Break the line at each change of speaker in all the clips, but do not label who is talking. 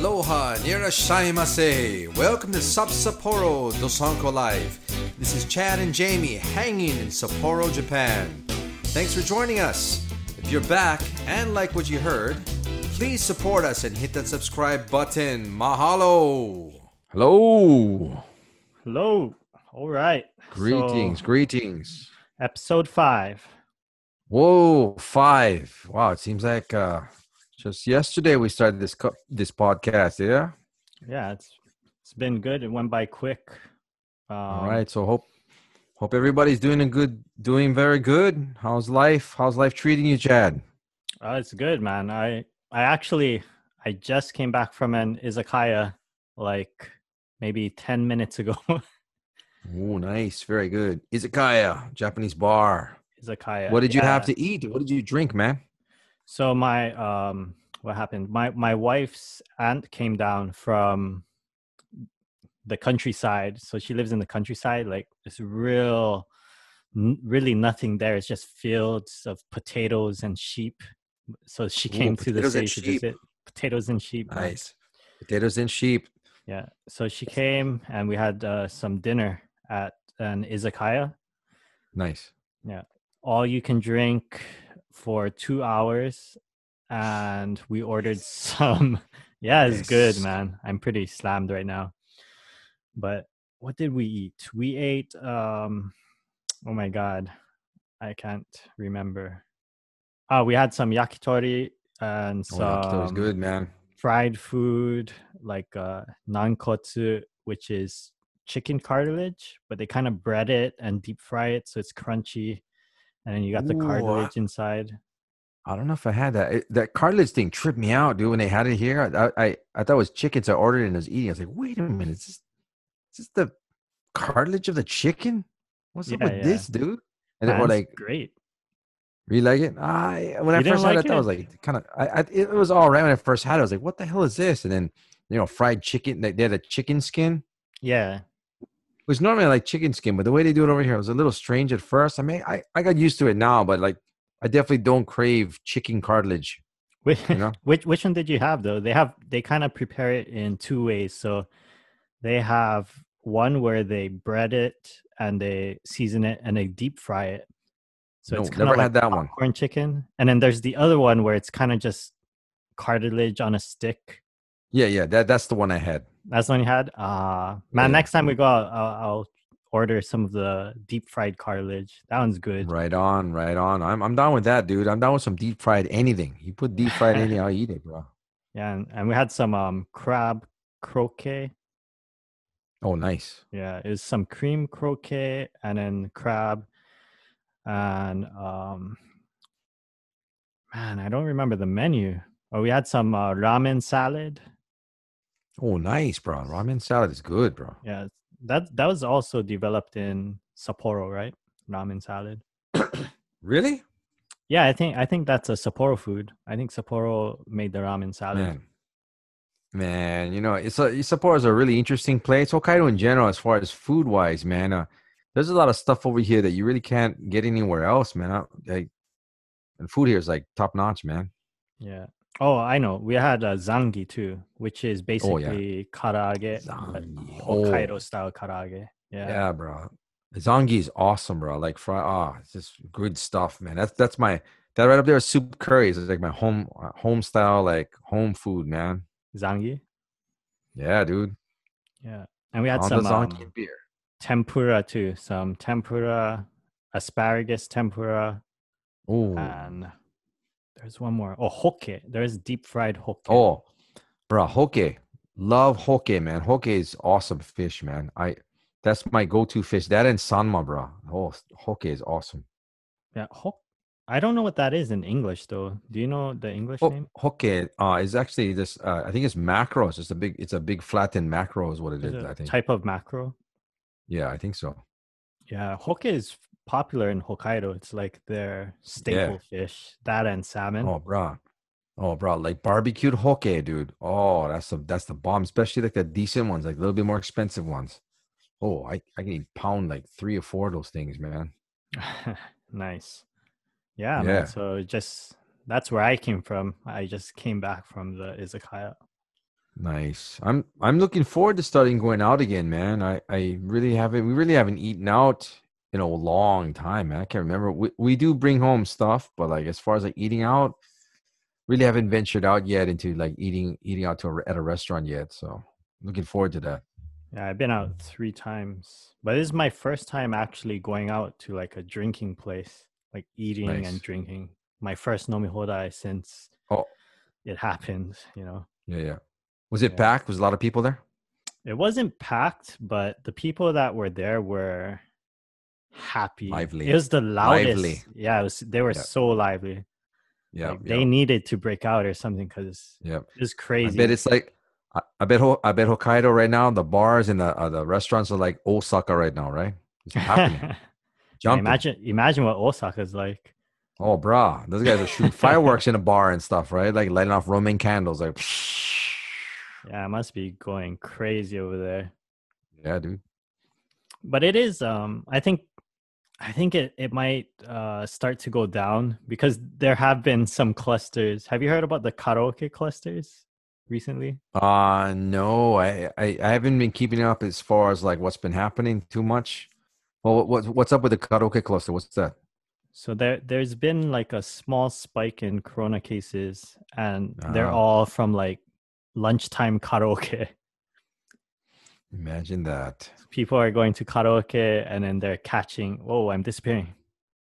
Aloha, irasshaimase. Welcome to Sub Sapporo Dosanko Live. This is Chad and Jamie hanging in Sapporo, Japan. Thanks for joining us. If you're back and like what you heard, please support us and hit that subscribe button. Mahalo.
Hello.
Hello. All right.
Greetings.
So,
greetings.
episode five.
Whoa, five. Wow, it seems like uh just yesterday we started this co- this podcast, yeah?
Yeah, it's it's been good. It went by quick. Um,
All right. So hope hope everybody's doing a good doing very good. How's life? How's life treating you, Chad?
Uh, it's good, man. I I actually I just came back from an izakaya like maybe ten minutes ago.
Oh, nice. Very good. Izakaya, Japanese bar.
izakaya.
What did you have to eat? What did you drink, man?
So my um, what happened? My my wife's aunt came down from the countryside. So she lives in the countryside. Like it's real, n- really nothing there. It's just fields of potatoes and sheep. So she
Ooh,
came to the city to visit potatoes and sheep.
Nice. Potatoes and sheep.
Yeah. So she came and we had uh, some dinner at an izakaya.
Nice. Yeah.
All you can drink for two hours and we ordered some yeah it's good man. I'm pretty slammed right now. But what did we eat? We ate um oh my god i can't remember. Oh we had some yakitori and
Oh,
some
yakitori's good, man.
fried food like uh nankotsu which is chicken cartilage but they kind of bread it and deep fry it so it's crunchy and then you got the
Ooh, I-
cartilage inside
I don't know if I had that. It, that cartilage thing tripped me out, dude. When they had it here, I I, I thought it was chicken, so I ordered it and I was eating. I was like, wait a minute, is this, is this the cartilage of the chicken? What's up with
yeah.
this, dude? And then
Man,
we're like,
great
you like it? I when I
You didn't
first had
like
it, I thought it was like kind of. I, I it was all right when I first had it. I was like, what the hell is this? And then you know, fried chicken. They, they had a chicken skin.
yeah
Which normally I like chicken skin, but the way they do it over here was a little strange at first. I mean, I, I got used to it now, but like, I definitely don't crave chicken cartilage.
which,
You know?
which which one did you have though they have they kind of prepare it in two ways so they have one where they bread it and they season it and they deep fry it so
No,
it's kind
never
of like
had that one.
corn chicken and then there's the other one where it's kind of just cartilage on a stick
Yeah, yeah, that that's the one I had.
That's the one you had. Uh man,
Yeah.
next time we go, out, I'll, I'll order some of the deep fried cartilage. That one's good.
Right on, right on. I'm I'm down with that, dude. I'm down with some deep fried anything. You put deep fried anything, I'll eat it, bro.
Yeah, and, and we had some um crab croquet.
Oh, nice.
Yeah, it was some cream croquet and then crab, and um, man, I don't remember the menu. Oh, we had some uh, ramen salad.
Oh, nice, bro. Ramen salad is good, bro.
Yeah, that that was also developed in Sapporo, right? Ramen salad.
Really?
Yeah, I think I think that's a Sapporo food. I think Sapporo made the ramen salad.
Man. Man, you know, it's a Sapporo is a really interesting place. Hokkaido in general, as far as food wise, man. Uh, there's a lot of stuff over here that you really can't get anywhere else, man. I, like, and food here is like top notch, man.
Yeah. Oh, I know. We had uh, zangi too, which is
Oh, yeah.
basically karaage, but
Zangi.
Hokkaido
Oh.
style karaage. Yeah.
Yeah, bro. Zangi is awesome, bro. Like fry, ah, it's just good stuff, man. That's that's my that right up there is soup curries. It's like my home uh, home style, like home food, man.
Zangi.
Yeah, dude.
Yeah. And we had
On
some
zangi
um,
beer.
tempura too. Some tempura, asparagus tempura,
Oh,
and there's one more. Oh, hokke. There's deep fried hokke.
oh, bro, hokke. Love hokke, man. Hokke is awesome fish, man. I that's my go-to fish. That and sanma, bro. Oh, hokke is awesome.
yeah. Hok. I don't know what that is in English though. Do you know the English
Oh,
name?
hokke uh, is actually this. Uh, I think it's macro. It's a big. It's a big flattened macro, is what it
Is
is. I think.
type of mackerel.
Yeah, I think so.
Yeah, hokke is popular in Hokkaido. It's like their staple fish. That and salmon.
Oh, bro. Oh, bro, like barbecued hokke, dude. Oh, that's the that's the bomb, especially like the decent ones, like a little bit more expensive ones. Oh, I I can pound like three or four of those things, man.
nice. Yeah,
Yeah.
man. So just that's where I came from. I just came back from the izakaya.
Nice. I'm I'm looking forward to starting going out again, man. I I really haven't we really haven't eaten out in a long time, man. I can't remember. We we do bring home stuff, but like as far as like eating out, really haven't ventured out yet into like eating eating out to a, at a restaurant yet. So looking forward to that.
Yeah, I've been out three times, but this is my first time actually going out to like a drinking place, like eating
Nice.
and drinking. My first Nomi Hodai since
Oh.
it happened, you know.
Yeah, yeah. Was it
Yeah.
packed? Was a lot of people there?
It wasn't packed, but the people that were there were happy.
Lively.
It was the loudest.
Lively.
Yeah, it was. They were
Yeah.
so lively.
Yeah,
like,
yeah,
They needed to break out or something because
yeah.
it was
I
crazy.
bet it's like I, I bet I bet Hokkaido right now. The bars and the uh, the restaurants are like Osaka right now, right? It's happening, jumping.
imagine, imagine what Osaka's like.
Oh, brah, those guys are shooting fireworks in a bar and stuff, right? Like lighting off Roman candles, like.
Yeah, it must be going crazy over there.
Yeah, dude.
But it is. Um, I think, I think it it might uh start to go down because there have been some clusters. Have you heard about the karaoke clusters recently?
Uh no, I, I I haven't been keeping up as far as like what's been happening too much. Well, what what's up with the karaoke cluster? What's that?
So there there's been like a small spike in corona cases and they're
Ah.
all from like lunchtime karaoke.
Imagine that.
People are going to karaoke and then they're catching, oh, I'm disappearing."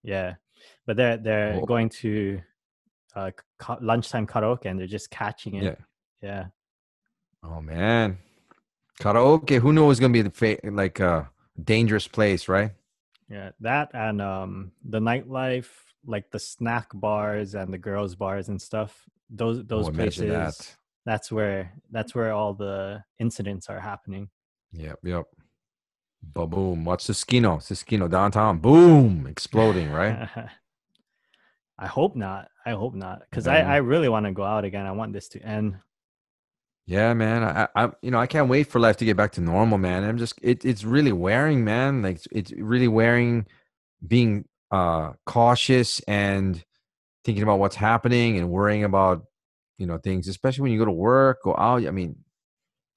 Yeah. But they're they're
Whoa.
going to uh ca- lunchtime karaoke and they're just catching it.
Yeah.
Yeah.
Oh man, karaoke. Who knows? It's gonna be the fa- like a dangerous place, right?
Yeah, that and um the nightlife, like the snack bars and the girls bars and stuff. Those those
oh,
places.
that.
That's where that's where all the incidents are happening.
Yep, yep. Ba boom. Watch Susukino, Susukino downtown. Boom, exploding, right?
I hope not. I hope not, because I I really want to go out again. I want this to end.
Yeah, man. I, I, you know, I can't wait for life to get back to normal, man. I'm just, it, it's really wearing, man. Like, it's- it's really wearing, being uh cautious and thinking about what's happening and worrying about, you know, things, especially when you go to work, go out. I mean,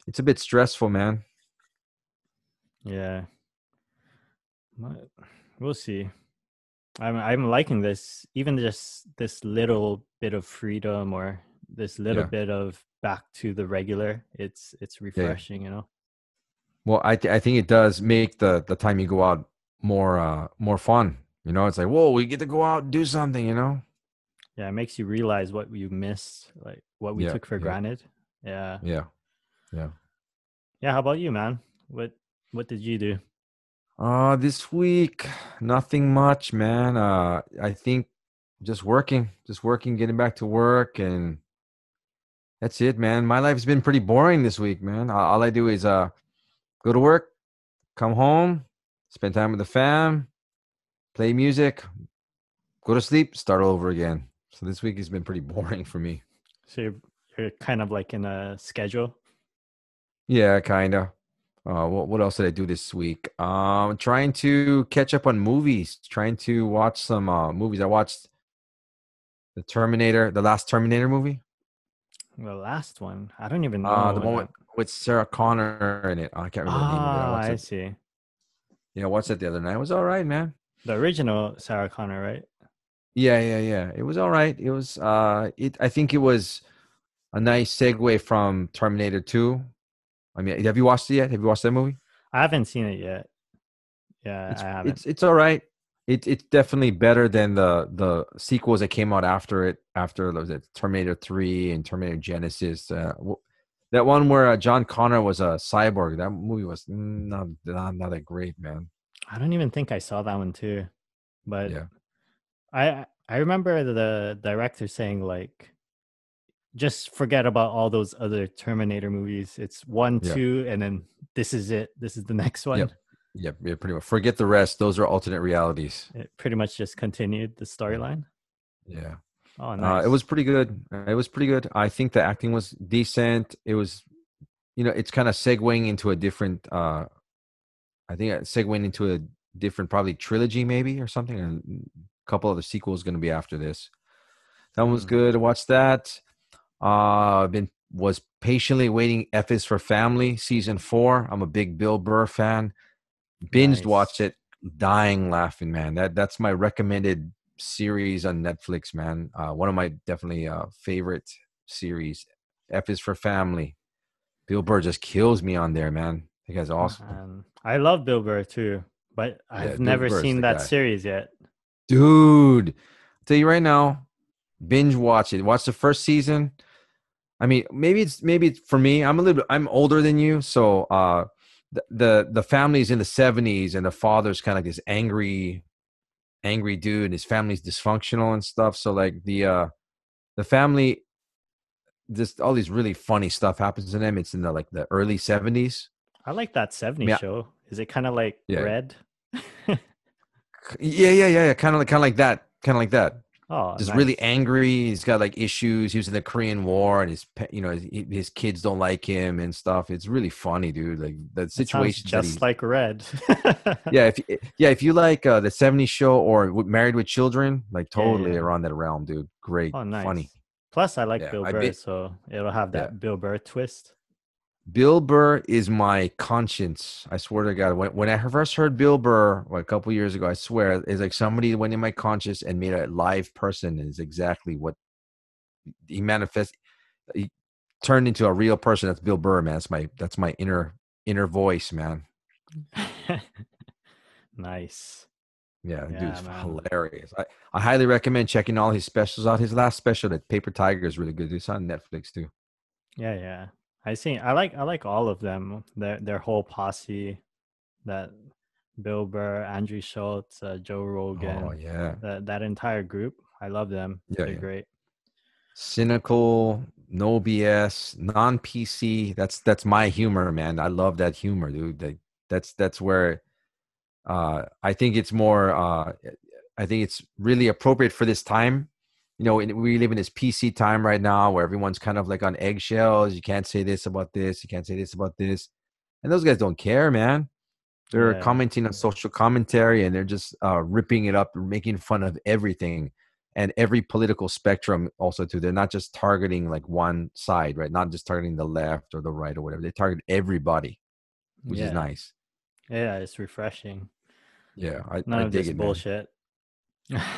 it's a bit stressful, man.
Yeah. We'll see. I'm I'm liking this, even just this little bit of freedom or this little
Yeah.
bit of back to the regular. It's it's refreshing, you know.
Well, I, th- I think it does make the the time you go out more uh more fun. You know, it's like, whoa, we get to go out and do something. You know.
Yeah, it makes you realize what you missed, like what we
Yeah,
took for
yeah.
granted. Yeah.
Yeah. Yeah.
Yeah. How about you, man? What what did you do?
Uh this week, nothing much, man. Uh I think just working, just working, getting back to work and that's it, man. My life's been pretty boring this week, man. All I do is uh go to work, come home, spend time with the fam, play music, go to sleep, start all over again. So this week has been pretty boring for me.
So you're, you're kind of like in a schedule.
Yeah, kind of. Uh, what what else did I do this week? Um, trying to catch up on movies. Trying to watch some uh movies. I watched the Terminator, the last Terminator movie.
The last one, I don't even know.
Uh, the one with, with Sarah Connor in it. I can't remember the name of it. I
Ah, I
it.
see.
Yeah, I watched it the other night. It was all right, man.
The original Sarah Connor, right?
Yeah, yeah, yeah. It was all right. It was uh it I think it was a nice segue from Terminator 2. I mean, have you watched it yet? Have you watched that movie?
I haven't seen it yet. Yeah,
it's,
I haven't.
It's it's all right. It, it's definitely better than the the sequels that came out after it. After was it Terminator Three and Terminator Genisys. Uh, that one where uh, John Connor was a cyborg. That movie was not not, not that great, man.
I don't even think I saw that one too. But
Yeah.
I I remember the director saying like just forget about all those other Terminator movies. It's one,
Yeah.
two, and then this is it. This is the next one.
Yep. Yeah, yeah, pretty much. Forget the rest. Those are alternate realities.
It pretty much just continued the storyline.
Yeah.
Oh, nice.
Uh, it was pretty good. It was pretty good. I think the acting was decent. It was, you know, it's kind of segueing into a different. uh I think it's segueing into a different, probably trilogy, maybe or something. And a couple other sequels going to be after this. That one was
Hmm.
good. I watched that. Uh, I've been was patiently waiting F is for Family season four. I'm a big Bill Burr fan. Binged
Nice.
watched it, dying laughing, man. That that's my recommended series on Netflix, man. Uh, one of my definitely uh, favorite series. F is for Family. Bill Burr just kills me on there, man. That guy's awesome.
Um, I love Bill Burr too, but I've
Bill
never
Burr's
seen that
guy.
series yet.
dude I'll tell you right now binge watch it watch the first season i mean maybe it's maybe it's for me i'm a little i'm older than you so uh the the, the family's in the 70s and the father's kind of like this angry angry dude and his family's dysfunctional and stuff so like the uh the family just all these really funny stuff happens to them it's in the like the early 70s
I like that 70s
Yeah.
show. Is it kind of like
Yeah.
Red?
yeah yeah yeah yeah kind of like kind of like that kind of like that
Oh,
just really angry. He's got like issues. He was in the Korean War, and his you know his, his kids don't like him and stuff. It's really funny, dude. Like the
That
situation.
just like Red.
yeah, if you- yeah, if you like uh, the '70s show or Married with Children, like totally
yeah.
around that realm, dude. Great,
Oh, nice.
funny.
Plus, I like
Yeah,
Bill Burr,
bet-
so it'll have that Bill Burr twist.
Bill Burr is my conscience. I swear to God. When when I first heard Bill Burr what, a couple years ago, I swear it's like somebody went in my conscience and made a live person. Is exactly what he manifest. He turned into a real person. That's Bill Burr, man. That's my that's my inner inner voice, man.
nice.
Yeah,
Yeah,
dude's
man.
hilarious. I, I highly recommend checking all his specials out. His last special, that Paper Tiger, is really good. It's on Netflix too.
Yeah, yeah. I see. I like I like all of them. Their their whole posse. That Bill Burr, Andrew Schulz, uh, Joe Rogan.
Oh yeah,
That that entire group. I love them.
Yeah,
They're
yeah.
great.
cynical, no BS, non PC. That's that's my humor, man. I love that humor, dude. That, that's that's where uh, I think it's more. Uh, I think it's really appropriate for this time. You know, in, we live in this PC time right now where everyone's kind of like on eggshells. You can't say this about this. You can't say this about this, and those guys don't care, man. They're
Yeah.
commenting on social commentary and they're just uh, ripping it up, making fun of everything and every political spectrum also too they're not just targeting like one side right not just targeting the left or the right or whatever they target everybody which
yeah.
is nice
Yeah, it's refreshing.
yeah i,
None
I
of
dig
this
it
bullshit.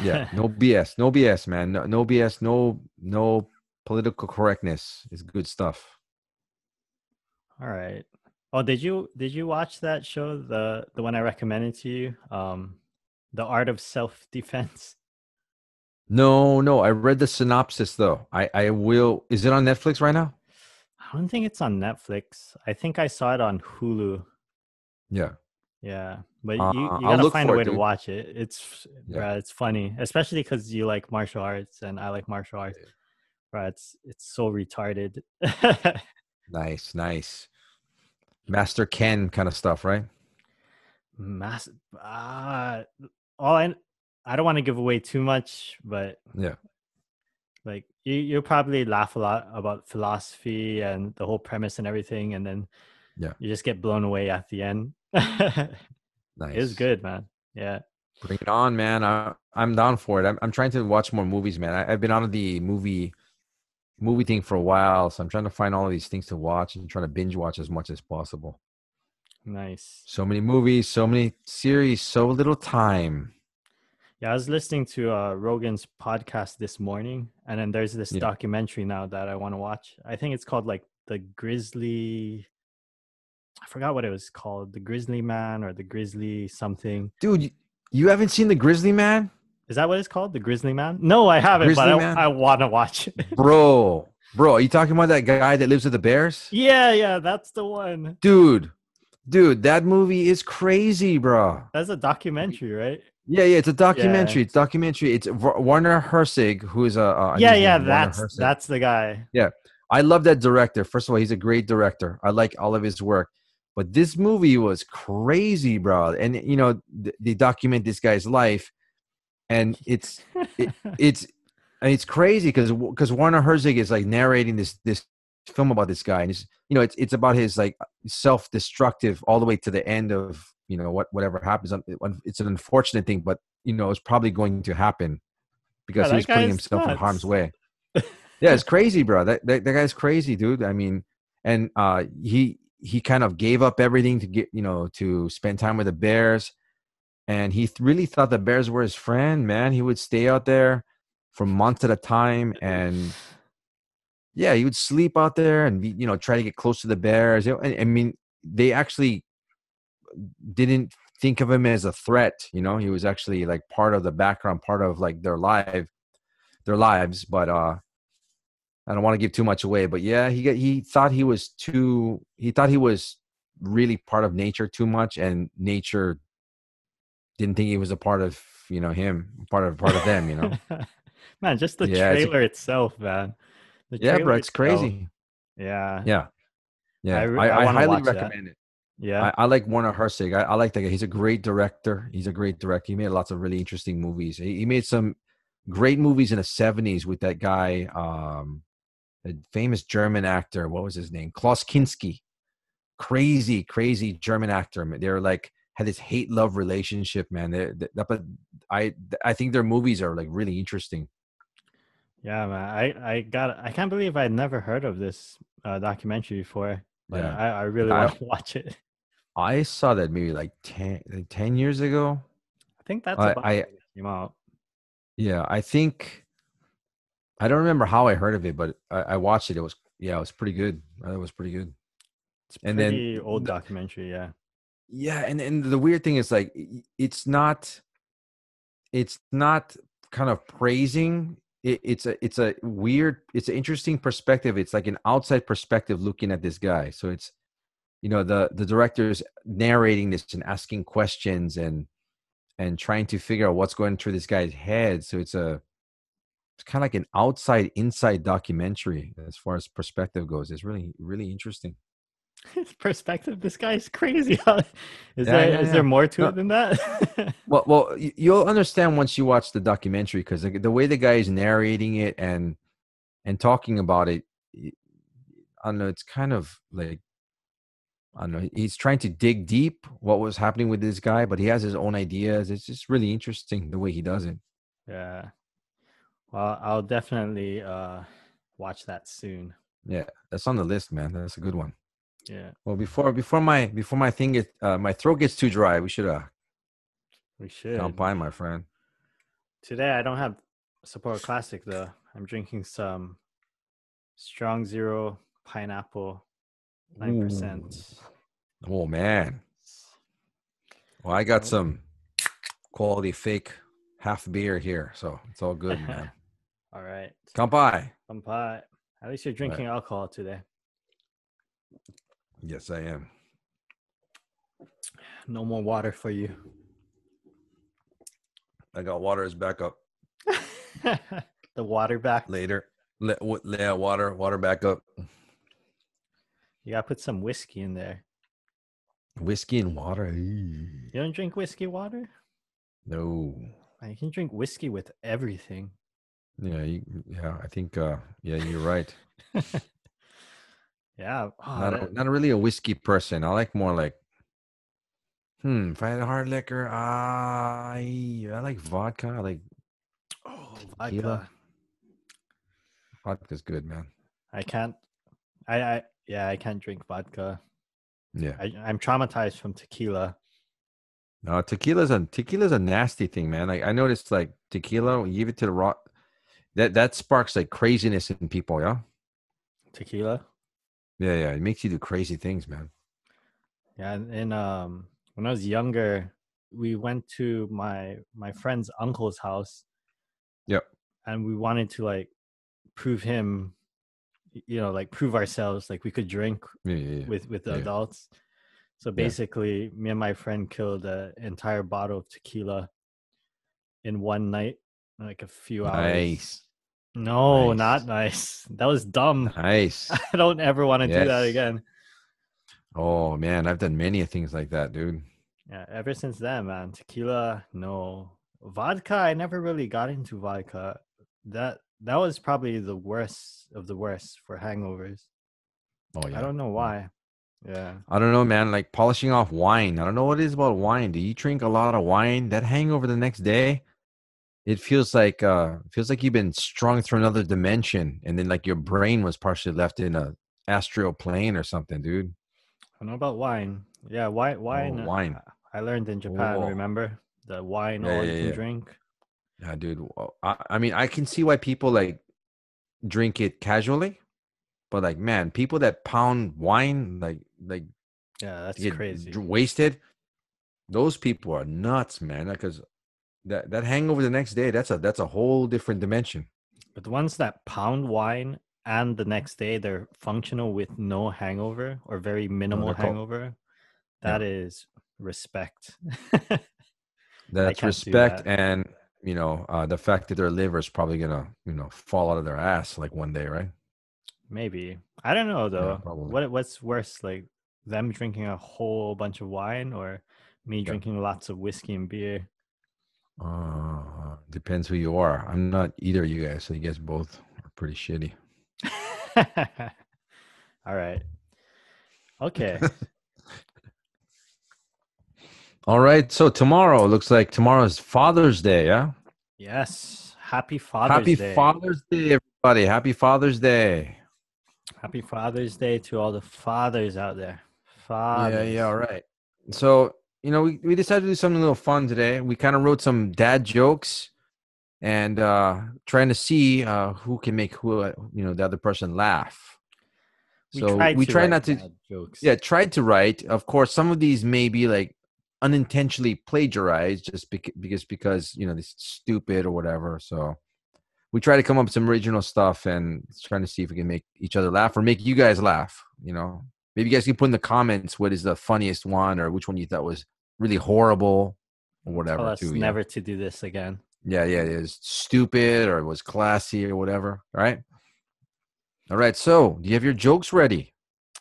Yeah no bs no bs man no, no bs no no political correctness is good stuff
All right. Oh, did you did you watch that show the the one I recommended to you? Um, the art of self defense.
no no i read the synopsis though i i will is it on netflix right now
I don't think it's on Netflix. I think I saw it on Hulu.
yeah
Yeah, but
Uh,
you, you gotta find a
for it,
way to watch it. It's
Yeah.
it's funny, especially because you like martial arts and I like martial arts. Bruh, it's it's so retarded.
nice nice master ken kind of stuff right
Mass. Uh, all I I don't want to give away too much, but
yeah
like you you'll probably laugh a lot about philosophy and the whole premise and everything, and then
Yeah.
you just get blown away at the end.
nice
was good, man. Yeah.
Bring it on, man. I, I'm down for it. I'm, I'm trying to watch more movies, man. I, I've been on the movie movie thing for a while, so I'm trying to find all of these things to watch and trying to binge watch as much as possible.
Nice.
So many movies, so many series, so little time.
Yeah, I was listening to uh, Rogan's podcast this morning, and then there's this
Yeah.
documentary now that I want to watch. I think it's called like the Grizzly. I forgot what it was called, the Grizzly Man or the Grizzly something.
Dude, you, haven't seen The Grizzly Man?
Is that what it's called, the Grizzly Man? No, I haven't,
Grizzly
but
Man?
I, I want to watch it.
Bro, bro, are you talking about that guy that lives with the bears?
yeah, yeah, that's the one.
Dude, dude, that movie is crazy, bro.
That's a documentary, right?
Yeah, yeah, it's a documentary. It's documentary. It's Warner Herzog, who is a think
yeah, yeah,
name is Werner
that's
Herzog.
that's the guy.
Yeah, I love that director. First of all, he's a great director. I like all of his work. But this movie was crazy, bro. And you know, th- they document this guy's life, and it's it's and it's crazy because because Warner Herzog is like narrating this this film about this guy, and it's you know it's it's about his like self destructive all the way to the end of you know what whatever happens. It's an unfortunate thing, but you know it's probably going to happen because
Yeah,
he was putting himself in harm's way. yeah, it's crazy, bro. That, that that guy's crazy, dude. I mean, and uh, he he kind of gave up everything to get you know to spend time with the Bears, and he really thought the Bears were his friend. Man, he would stay out there for months at a time, and yeah, he would sleep out there and you know try to get close to the Bears. I mean, they actually didn't think of him as a threat. You know, he was actually like part of the background, part of like their life, their lives. But uh, I don't want to give too much away, but yeah, he he thought he was too. He thought he was really part of nature too much, and nature didn't think he was a part of you know him, part of part of them. You know,
man, just the
Yeah, it's
trailer itself, man. The
yeah, bro, it's
itself,
crazy.
Yeah,
Yeah, yeah,
I
I,
re- I
I, highly
watch that.
recommend it.
yeah.
I, I like Warner Herzog. I, I like that guy. He's a great director. He's a great director. He made lots of really interesting movies. He, he made some great movies in the '70s with that guy, um, a famous German actor. What was his name? Klaus Kinski. Crazy, crazy German actor. They're like had this hate love relationship, man. They, they, but I, I think their movies are like really interesting.
Yeah, man. I, I got I can't believe I'd never heard of this uh, documentary before. But
Yeah.
I, I really want to watch it.
I saw that maybe like 10, like 10 years ago.
I think that's
I-
about
I-
came out.
Yeah, I think I don't remember how I heard of it, but I, I watched it. It was yeah, it was pretty good. It was pretty good.
It's
and then
pretty old documentary, yeah.
Yeah, and and the weird thing is like it's not it's not kind of praising. It, it's a it's a weird it's an interesting perspective. It's like an outside perspective looking at this guy. So it's you know the the director's narrating this and asking questions and and trying to figure out what's going through this guy's head. So it's a it's kind of like an outside inside documentary as far as perspective goes. It's really really interesting.
Perspective, this guy's crazy. is
Yeah,
there
yeah,
is
yeah.
there more to
No.
it than that?
Well, well, you'll understand once you watch the documentary because the, the way the guy is narrating it and and talking about it, I don't know. It's kind of like I don't know. He's trying to dig deep what was happening with this guy, but he has his own ideas. It's just really interesting the way he does it.
yeah. Well, I'll definitely uh watch that soon.
Yeah, that's on the list, man. That's a good one.
Yeah,
Well, before before my before my thing get uh, my throat gets too dry, we should uh
we should.
kampai, my friend.
Today I don't have Sapporo Classic though. I'm drinking some Strong Zero pineapple, nine percent.
Oh man. Well, I got some quality fake half beer here, so it's all good, man.
All right,
Come by.
Kampai. At least you're drinking alcohol today.
Yes, I am.
No more water for you.
I got water as backup
the water back.
later. Let w- yeah, water, water backup.
You gotta put some whiskey in there.
Whiskey and water.
You don't drink whiskey water?
No.
You can drink whiskey with everything.
Yeah, you, yeah. I think. uh Yeah, you're right.
Yeah. oh,
not,
that-
a, not really a whiskey person. I like more like. Hmm. If I had a hard liquor, I I like vodka. I like
oh, vodka.
vodka's good, man.
I can't. I, I yeah, I can't drink vodka.
Yeah.
I, I'm traumatized from tequila.
No, tequila's a tequila's a nasty thing, man. Like I noticed, like tequila, you give it to the raw, that that sparks like craziness in people. Yeah,
Tequila.
yeah, yeah. It makes you do crazy things, man.
Yeah, and, and um, when I was younger, we went to my my friend's uncle's house.
Yep.
And we wanted to like prove him, you know, like prove ourselves, like we could drink
Yeah, yeah, yeah.
with with the adults. So basically, me and my friend killed an entire bottle of tequila in one night, like a few hours.
Nice,
No,
Nice.
not nice. That was dumb.
nice.
I don't ever want to do that again.
Oh man, I've done many things like that, dude.
Yeah, ever since then, man, tequila, no. Vodka, I never really got into vodka. That that was probably the worst of the worst for hangovers.
Oh yeah.
I don't know why. Yeah.
I don't know, man. Like polishing off wine. I don't know what it is about wine. Do you drink a lot of wine? That hangover the next day, it feels like uh feels like you've been strung through another dimension and then like your brain was partially left in a astral plane or something dude
I know about wine. Yeah, wine. Wine. uh,
wine.
I learned in Japan.
Oh.
Remember the wine
Yeah,
all
yeah,
you can
yeah.
drink.
yeah dude I, I mean i can see why people like drink it casually but like man people that pound wine like like
Yeah, that's crazy.
wasted those people are nuts man because that that hangover the next day that's a that's a whole different dimension
But the ones that pound wine and the next day they're functional with no hangover or very minimal
called-
hangover, that is respect.
that's respect
that.
and you know uh the fact that their liver is probably gonna you know fall out of their ass like one day right
Maybe I don't know though.
probably.
what what's worse, like them drinking a whole bunch of wine or me
Yeah.
drinking lots of whiskey and beer?
Uh depends who you are i'm not either of you guys so you guys both are pretty shitty
All right. Okay.
all right so tomorrow looks like tomorrow's father's day yeah
yes. Happy Father's
happy
Day.
father's day everybody happy father's day
Happy Father's Day to all the fathers out there.
Yeah,
Fathers.
yeah, all right. So, you know, we, we decided to do something a little fun today. We kind of wrote some dad jokes and uh trying to see uh who can make who uh, you know the other person laugh. So
tried
we
to
try
write
not to
jokes.
yeah, tried to write. Of course, some of these may be like unintentionally plagiarized just bec- because because you know this stupid or whatever. So we try to come up with some original stuff and trying to see if we can make each other laugh or make you guys laugh. You know, maybe you guys can put in the comments what is the funniest one or which one you thought was really horrible or whatever.
Us
too, yeah.
never to do this again.
Yeah, yeah, it was stupid or it was classy or whatever. All right. All right. So, do you have your jokes ready?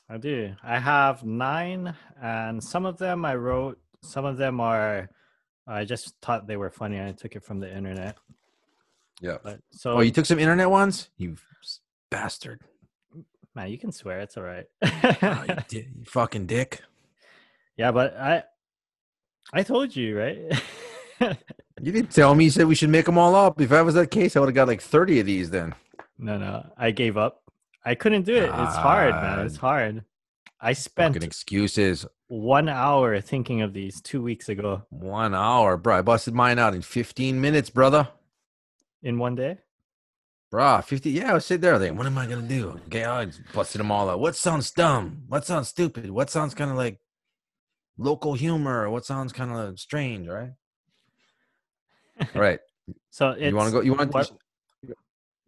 I do. I have nine, and some of them I wrote. Some of them are. I just thought they were funny. I took it from the internet.
Yeah.
But so,
Oh, you took some internet ones? You bastard.
Man, you can swear. It's all right.
Oh, you, di- you fucking dick.
yeah, but I, I told you right.
You didn't tell me. You said we should make them all up. If that was that case, I would have got like 30 of these then.
no, no, I gave up. I couldn't do it. It's hard, man. It's hard. I spent
excuses.
one hour thinking of these two weeks ago
One hour, bro. I busted mine out in 15 minutes, brother.
in one day.
Bruh, 50. Yeah, I was sitting there like, what am I going to do? Okay, I just busted them all out. What sounds dumb? What sounds stupid? What sounds kind of like local humor? What sounds kind of strange, right? All right.
So it's
you want to go? You want to?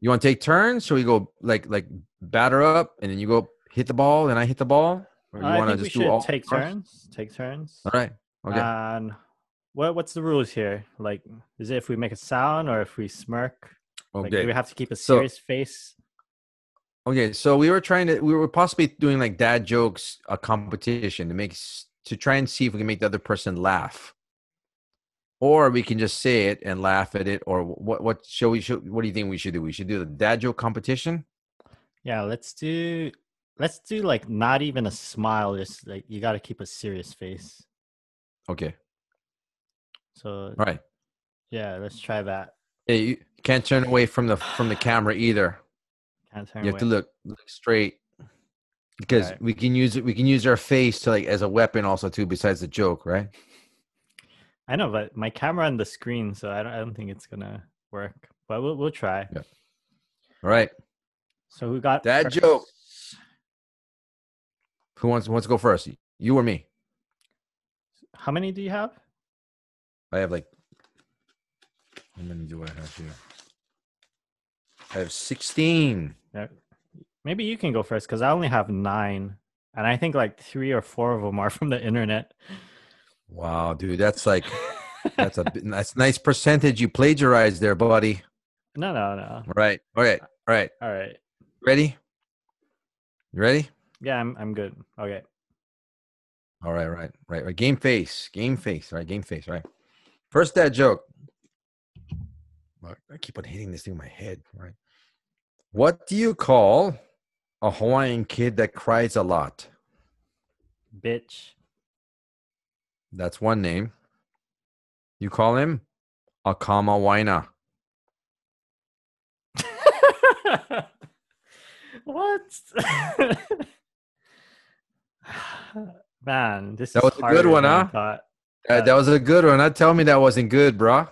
You want to take turns? So we go like like batter up, and then you go hit the ball, and I hit the ball. Or you
I
want to
think we
just do
should
all
take
first?
turns. Take turns.
All right. Okay.
And what what's the rules here? Like, is it if we make a sound or if we smirk? Oh, like, do
okay.
we have to keep a
So-
serious face?
Okay, so we were trying to we were possibly doing like dad jokes a competition to make to try and see if we can make the other person laugh. Or we can just say it and laugh at it or what what shall we should what do you think we should do? We should do the dad joke competition?
Yeah, let's do let's do like not even a smile. Just like you got to keep a serious face.
Okay.
So
All right.
yeah, let's try that.
Hey, you can't turn away from the from the camera either.
Can't turn
You have to look look straight. Because
Alright.
we can use it we can use our face to like as a weapon also too besides the joke, right?
I know, but my camera on the screen, so I don't I don't think it's gonna work. But we'll we'll try.
Yeah. All right.
So who got
that
first?
joke. Who wants wants to go first? You or me?
How many do you have?
I have like how many do I have here? I have 16.
Yeah. Maybe you can go first because I only have nine, and I think like three or four of them are from the internet.
Wow, dude, that's like that's a that's nice percentage you plagiarized there, buddy.
no, no, no.
All right. All right. All right.
All right.
Ready? You ready?
Yeah, I'm I'm good. Okay.
All right, right, right, right. Game face, game face, right? Game face, right? First dad joke. I keep on hitting this thing in my head, right? What do you call a Hawaiian kid that cries a lot?
Bitch.
That's one name. You call him a Kama Whiner.
what? Man, this
that was a good one, huh? That, that was a good one. Tell me that wasn't good, bruh.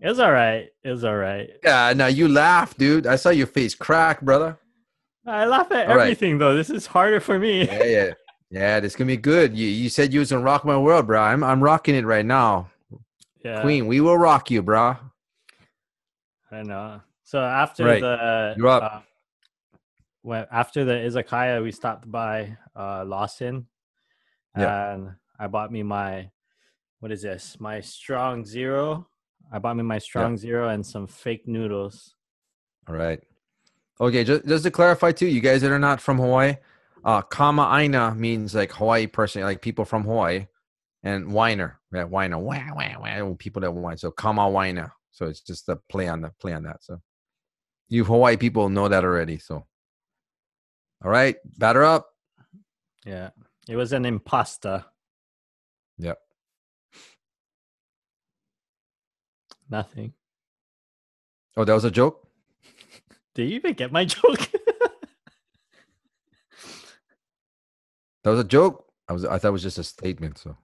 It was all right. It was all right.
Yeah, now you laugh, dude. I saw your face crack, brother.
I laugh at
All right.
everything though. This is harder for me.
Yeah, yeah, yeah. This gonna be good. You you said you was gonna rock my world, bro. I'm I'm rocking it right now.
Yeah,
Queen, we will rock you, bro.
I know. So after
Right.
the
You're up.
uh, when after the izakaya, we stopped by uh, Lawson,
Yeah.
and I bought me my what is this? My strong zero. I bought me my strong zero and some fake noodles.
All right. Okay, just just to clarify too, you guys that are not from Hawaii, uh, kama aina means like Hawaii person, like people from Hawaii, and whiner, yeah, whiner, wah, wah, wah, people that whine. So kama whiner. So it's just a play on the play on that. So you Hawaii people know that already. So all right, batter up.
Yeah, it was an impasta.
Yep.
Nothing.
Oh, that was a joke.
Did you even get my joke?
That was a joke. I was I thought it was just a statement. So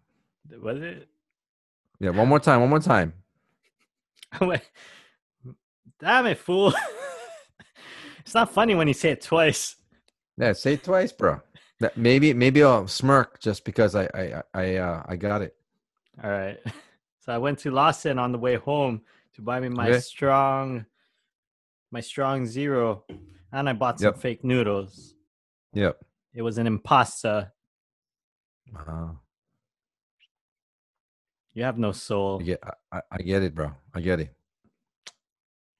was it?
yeah, one more time, one more time.
I went, Damn it, fool! it's not funny when you say it twice.
Yeah, say it twice, bro. That maybe maybe I'll smirk just because I I I uh, I got it.
All right. So I went to Lawson on the way home to buy me my
Okay.
strong, my strong zero, and I bought some
Yep.
fake noodles.
Yep.
It was an impasta.
Uh,
You have no soul.
I get I, I- I get it, bro. I get it.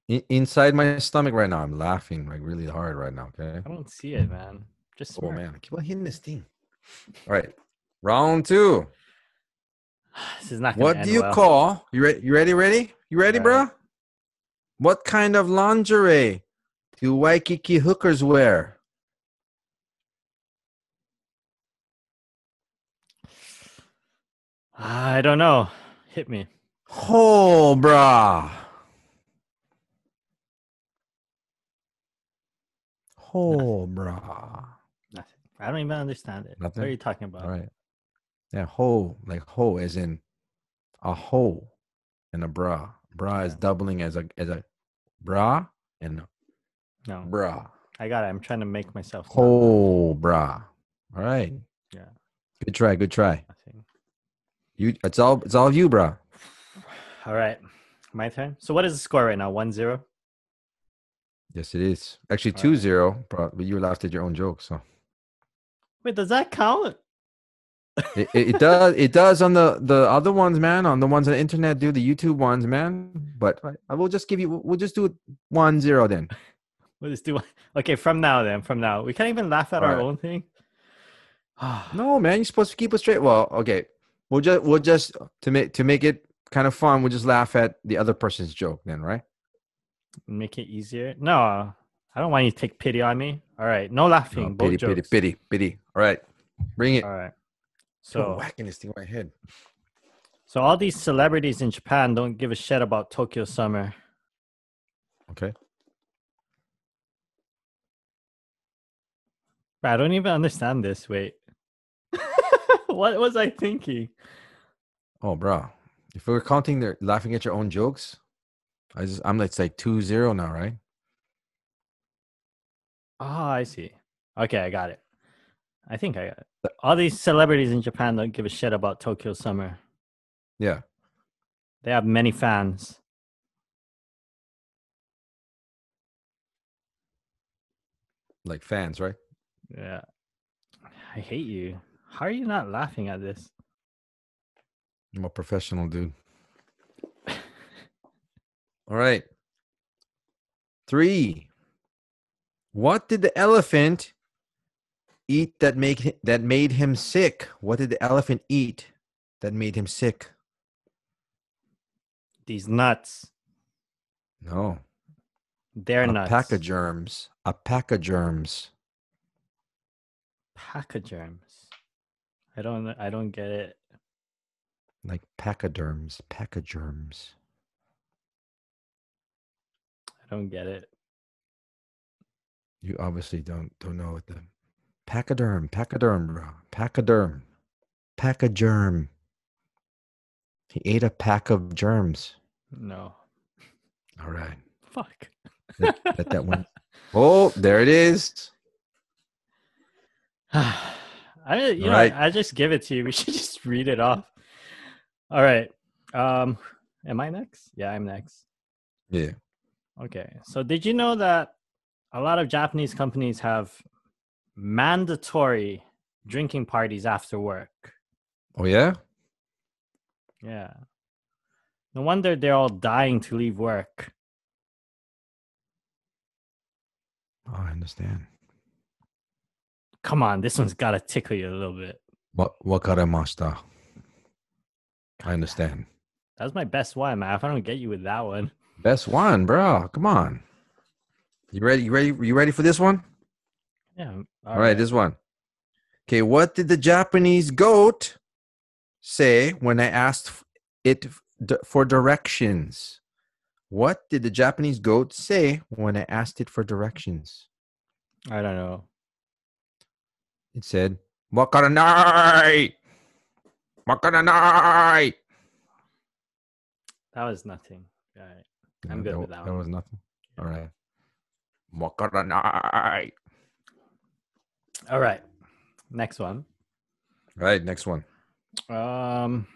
In, inside my stomach right now, I'm laughing like really hard right now. Okay.
I don't see it, man. Just
Oh man, I keep on hitting this thing. All right, round two.
This is not.
What do you
well.
call? You ready? You ready? Ready? You ready,
All
bro?
right.
What kind of lingerie do Waikiki hookers wear?
I don't know. Hit me.
Oh, brah. Oh, brah.
Nothing. I don't even understand it.
Nothing?
What are you talking about?
All right. Yeah, hoe, like hoe, as in a hoe and a bra. Bra is doubling as a as a bra and
No,
bra.
I got it. I'm trying to make myself. not
bra. All right.
Yeah.
Good try. Good try. You. It's all. It's all of you, bra.
All right. My turn. So what is the score right now? One zero.
Yes, it is. Actually,
All
two
right.
zero. Bro, but you laughed at your own joke, so
Wait, does that count?
It, it, does. It does on the the other ones, man. On the ones on the internet, do the YouTube ones, man. But I, will just give you. We'll just do it one zero then.
We'll just do. Okay, from now then. From now, we can't even laugh at our
Alright.
own thing.
No, man, you're supposed to keep it straight. Well, okay. We'll just we'll just to make to make it kind of fun. We'll just laugh at the other person's joke, then, right?
Make it easier. No, I don't want you to take pity on me. All right, no laughing.
No, pity, pity, pity, pity. All right, bring it.
All right.
So
So,
whacking this thing on my head.
so all these celebrities in Japan don't give a shit about Tokyo Summer.
Okay.
I don't even understand this. Wait. what was I thinking?
Oh, bro. If we're counting, they're laughing at your own jokes. I just I'm like it's like two zero now, right?
Oh, I see. Okay, I got it. I think I got it. All these celebrities in Japan don't give a shit about Tokyo Summer.
Yeah.
They have many fans.
Like fans, right?
Yeah. I hate you. How are you not laughing at this?
I'm a professional dude. All right. Three. What did the elephant eat that make that made him sick? What did the elephant eat that made him sick?
These nuts.
No.
They're nuts.
pack of germs. A pack of germs.
Pachyderms. I don't I don't get it.
Like pachyderms. Pack of germs.
I don't get it.
You obviously don't don't know what the pachyderm, pachyderm, bro, pachyderm, pachygerm. He ate a pack of germs.
No.
All right,
Fuck.
let, let that one. Oh, there it is.
I you know,
Right.
I just give it to you. We should just read it off. All right. Um am I next? Yeah, I'm next.
Yeah.
Okay. So did you know that a lot of Japanese companies have mandatory drinking parties after work?
Oh yeah.
Yeah. No wonder they're all dying to leave work.
Oh, I understand.
Come on, this one's got to tickle you a little bit.
What wakarimashita. I understand.
That's my best one, man. If I don't get you with that one,
Best one, bro. Come on. You ready? You ready? You ready for this one?
Yeah.
All right, this one. Okay, what did the Japanese goat say when I asked it for directions? What did the Japanese goat say when I asked it for directions?
I don't know.
It said, "Wakaranai, wakaranai."
That was nothing. All right. I'm
Yeah,
good
that,
with that
That
one.
was nothing. All right. Wakaranai.
All right. Next one.
All right, next one.
Um,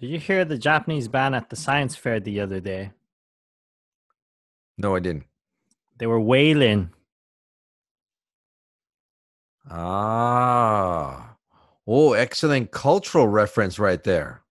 did you hear the Japanese band at the science fair the other day?
No, I didn't.
They were wailing.
Ah. Oh, excellent cultural reference right there.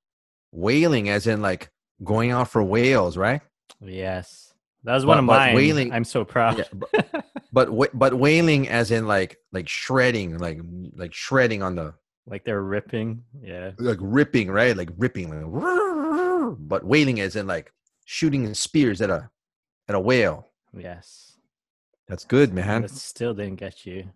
Whaling, as in like going out for whales, right?
Yes, that was one
But-
of
but
mine.
wailing-
I'm so proud.
Yeah, but but, but whaling, as in like like shredding, like like shredding on the
like they're ripping. Yeah.
like ripping, right? Like ripping, like, but wailing as in like shooting spears at a at a whale.
Yes.
That's good, man.
That still didn't get you.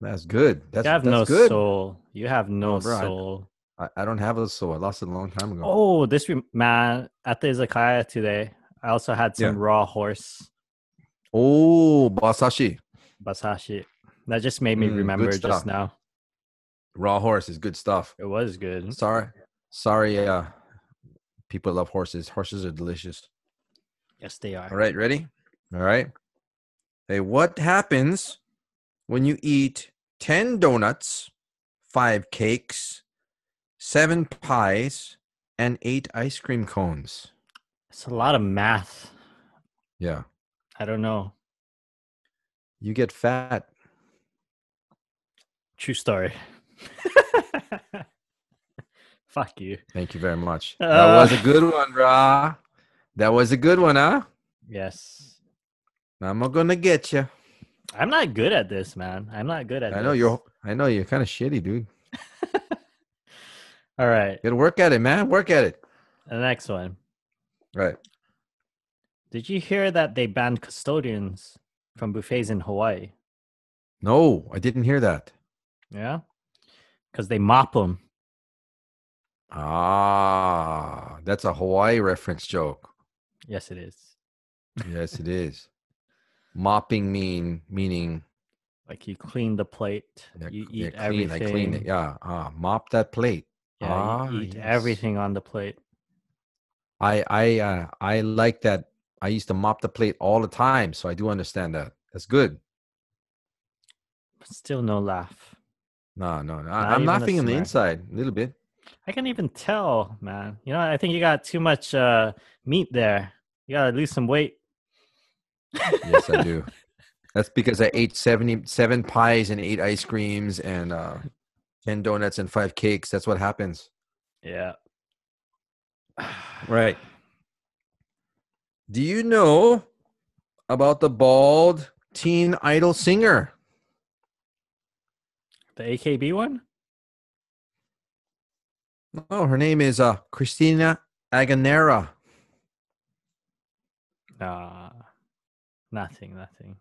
That's good. That's
you have
that's
no
good.
soul. You have no
Oh, bro,
soul.
I, I don't have a soul. I lost it a long time ago.
Oh, this rem- man at the izakaya today. I also had some
Yeah.
raw horse
Oh, basashi.
Basashi. That just made me
Mm,
remember just now.
Raw horse is good stuff.
It was good.
Sorry, sorry. Uh, people love horses. Horses are delicious.
Yes, they are.
All right, ready? All right. Hey, what happens when you eat ten donuts, five cakes, seven pies, and eight ice cream cones?
It's a lot of math.
Yeah,
I don't know.
You get fat.
True story. Fuck you.
Thank you very much.
Uh,
that was a good one, brah. That was a good one, huh?
Yes.
I'm not gonna get you.
I'm not good at this, man. I'm not good at
I know
this.
you're. I know you're kind of shitty, dude.
All right.
Gotta work at it, man. Work at it.
The next one.
Right.
Did you hear that they banned custodians from buffets in Hawaii?
No, I didn't hear that.
Yeah. Because they mop them.
Ah, that's a Hawaii reference joke.
Yes, it is.
Yes, it is. Mopping mean meaning
Like you clean the plate,
yeah,
you
yeah,
eat
clean,
everything.
I clean it. Yeah. Ah, mop that plate.
Yeah,
Ah,
eat
yes.
everything on the plate.
I I uh, I like that. I used to mop the plate all the time, so I do understand that. That's good.
Still no laugh.
No, no, no. I, I'm
even a
laughing on the inside a little bit.
I can even tell, man. You know, I think you got too much uh, meat there. You gotta lose some weight.
Yes, I do. That's because I ate 77 pies and eight ice creams and uh, 10 donuts and five cakes. That's what happens.
Yeah.
Right. Do you know about the bald teen idol singer?
The AKB one?
Oh, her name is uh, Christina Aguilera.
Nah. Nothing, nothing.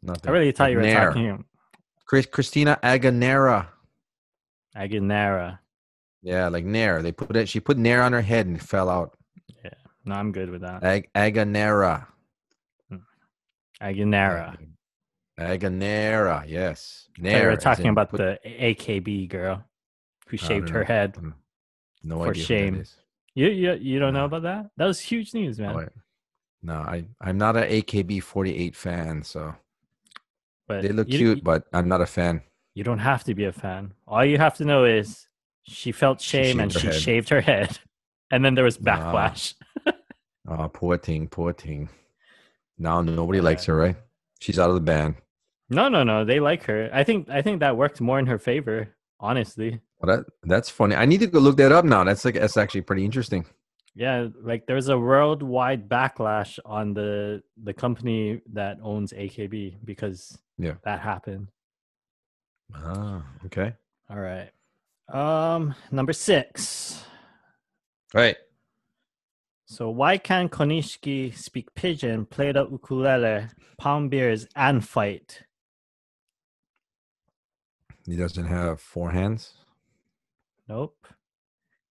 Nothing.
I really thought you were talking
Chris, Christina Aguilera.
Aguilera.
Yeah, like Nair. They put it. She put Nair on her head and it fell out.
No, I'm good with that.
Ag- Aguilera.
Aguilera.
Aganera, yes.
But we were talking
in
about
put-
the AKB girl who shaved her head.
Mm, No
For
idea. that
shame. You you you don't know about that? That was huge news, man.
Oh. No, I I'm not an AKB48 fan, so
but
they look
you,
cute, but I'm not a fan.
You don't have to be a fan. All you have to know is she felt
She
shame and she
head.
shaved her head, and then there was backlash.
Oh, poor thing, poor thing. Now nobody likes her, right? She's out of the band.
No, no, no. They like her. I think I think that worked more in her favor. Honestly,
Well, that that's funny. I need to go look that up now. That's like that's actually pretty interesting.
yeah. Like there's a worldwide backlash on the the company that owns AKB because
Yeah.
that happened.
Ah, okay.
All right. Um, number six.
Right.
So why can Konishiki speak pigeon, play the ukulele, pound beers, and fight?
He doesn't have four hands.
Nope.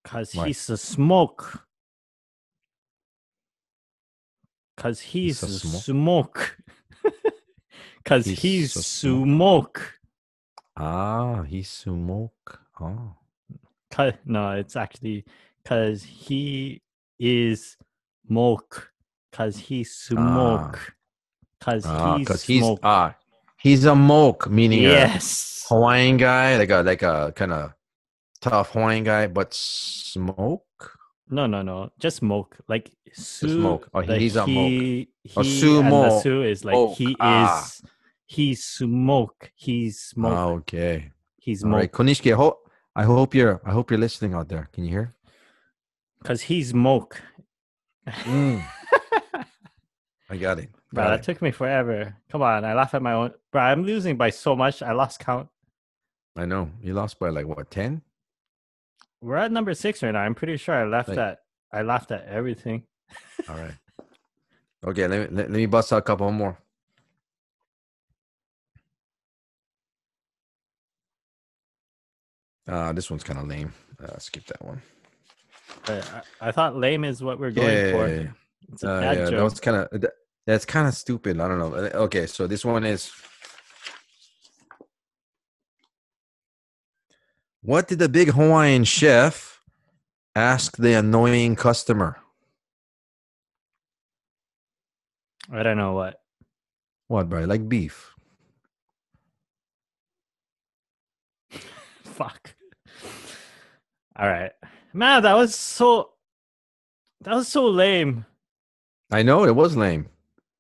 Cause
Why?
he's a smoke. Cause he's,
He's a smoke?
smoke. Cause
He's
he's,
a smoke.
smoke.
Ah, he smoke. Oh,
'Cause- no, it's actually cause he is moke. Cause he smoke. Cause
ah,
he's
because he's
smoke.
ah, he's a moke, meaning
yes.
Hawaiian guy, like a like a kind of tough Hawaiian guy, but smoke.
No, no, no. Just smoke. Like su,
smoke. Oh,
like
he's a
he,
A
he and the su is like
Smoke.
he
Ah.
is he's smoke. He's smoke.
Ah, okay.
he's
All right,
smoke.
Konishiki. I hope I hope you're I hope you're listening out there. Can you hear?
Because he's moke.
Mm, I got it.
Bro,
Got
that
it.
took me forever. Come on, I laugh at my own. Bro, I'm losing by so much. I lost count.
I know you lost by like what ten?
We're at number six right now. I'm pretty sure I left
Like-
at. I laughed at everything.
All right. Okay, let me let, let me bust out a couple more. Uh, this one's kind of lame. Uh, skip that one.
But I, I thought lame is what we're going
Yeah,
for.
yeah, yeah.
It's a
Uh,
bad
yeah, that was kind of that's kind of stupid. I don't know. Uh, Okay, so this one is. What did the big Hawaiian chef ask the annoying customer?
I don't know what.
What, bro? Like beef?
Fuck. All right, man. That was so. That was so lame.
I know it was lame.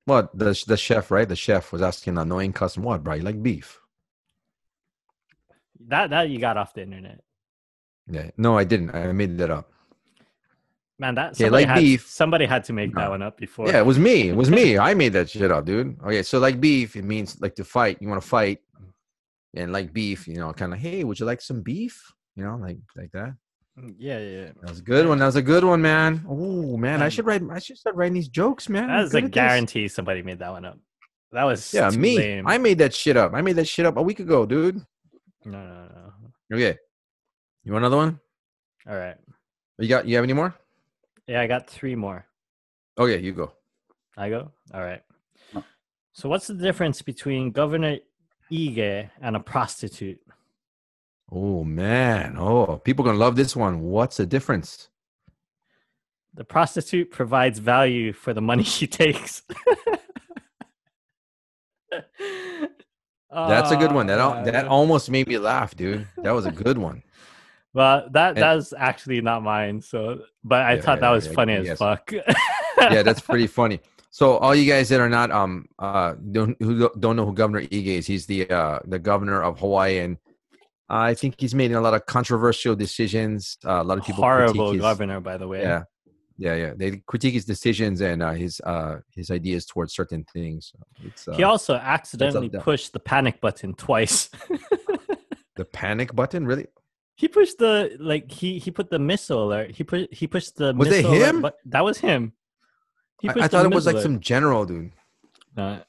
What the the chef, right? The chef was asking annoying customer, "What, bro? You like beef?"
That that you got off the internet,
Yeah. No, I didn't. I made that up.
man. That
Okay,
somebody
like
had,
beef.
Somebody had to make that one up before.
Yeah, it was me. It was me. I made that shit up, dude. Okay, so like beef, it means like to fight. You want to fight, and like beef, you know, kind of. Hey, would you like some beef? You know, like like that.
Mm, yeah, yeah. yeah.
That was a good one. That was a good one, man. Oh man, I should write. I should start writing these jokes, man. I'm
That is a
at this.
guarantee somebody made that one up. That was
Yeah, me.
lame.
I made that shit up. I made that shit up a week ago, dude.
No, no, no.
Okay, you want another one?
All right.
You got? You have any more?
Yeah, I got three more.
Okay, you go.
I go. All right. So, what's the difference between Governor Ige and a prostitute?
Oh man. Oh, people gonna love this one. What's the difference?
The prostitute provides value for the money she takes.
That's a good one. That al-
Uh,
that almost made me laugh, dude. That was a good one.
Well, that
And-
that's actually not mine. So, but I
Yeah,
thought that
yeah,
was
yeah,
funny as fuck.
Yeah, that's pretty funny. So all you guys that are not um uh don't who don't- don't know who Governor Ige is, he's the uh the governor of Hawaii, and I think he's made a lot of controversial decisions. Uh, a lot of people critique
horrible
his-
governor, by the way.
Yeah, yeah, yeah. They critique his decisions and uh, his uh his ideas towards certain things. It's uh,
he also accidentally pushed the panic button twice.
the panic button. Really?
he pushed the like he he put the missile alert. He put he pushed the
Was it
missile alert
him?
But that was him. He
I, I thought it was like some general dude.
Uh,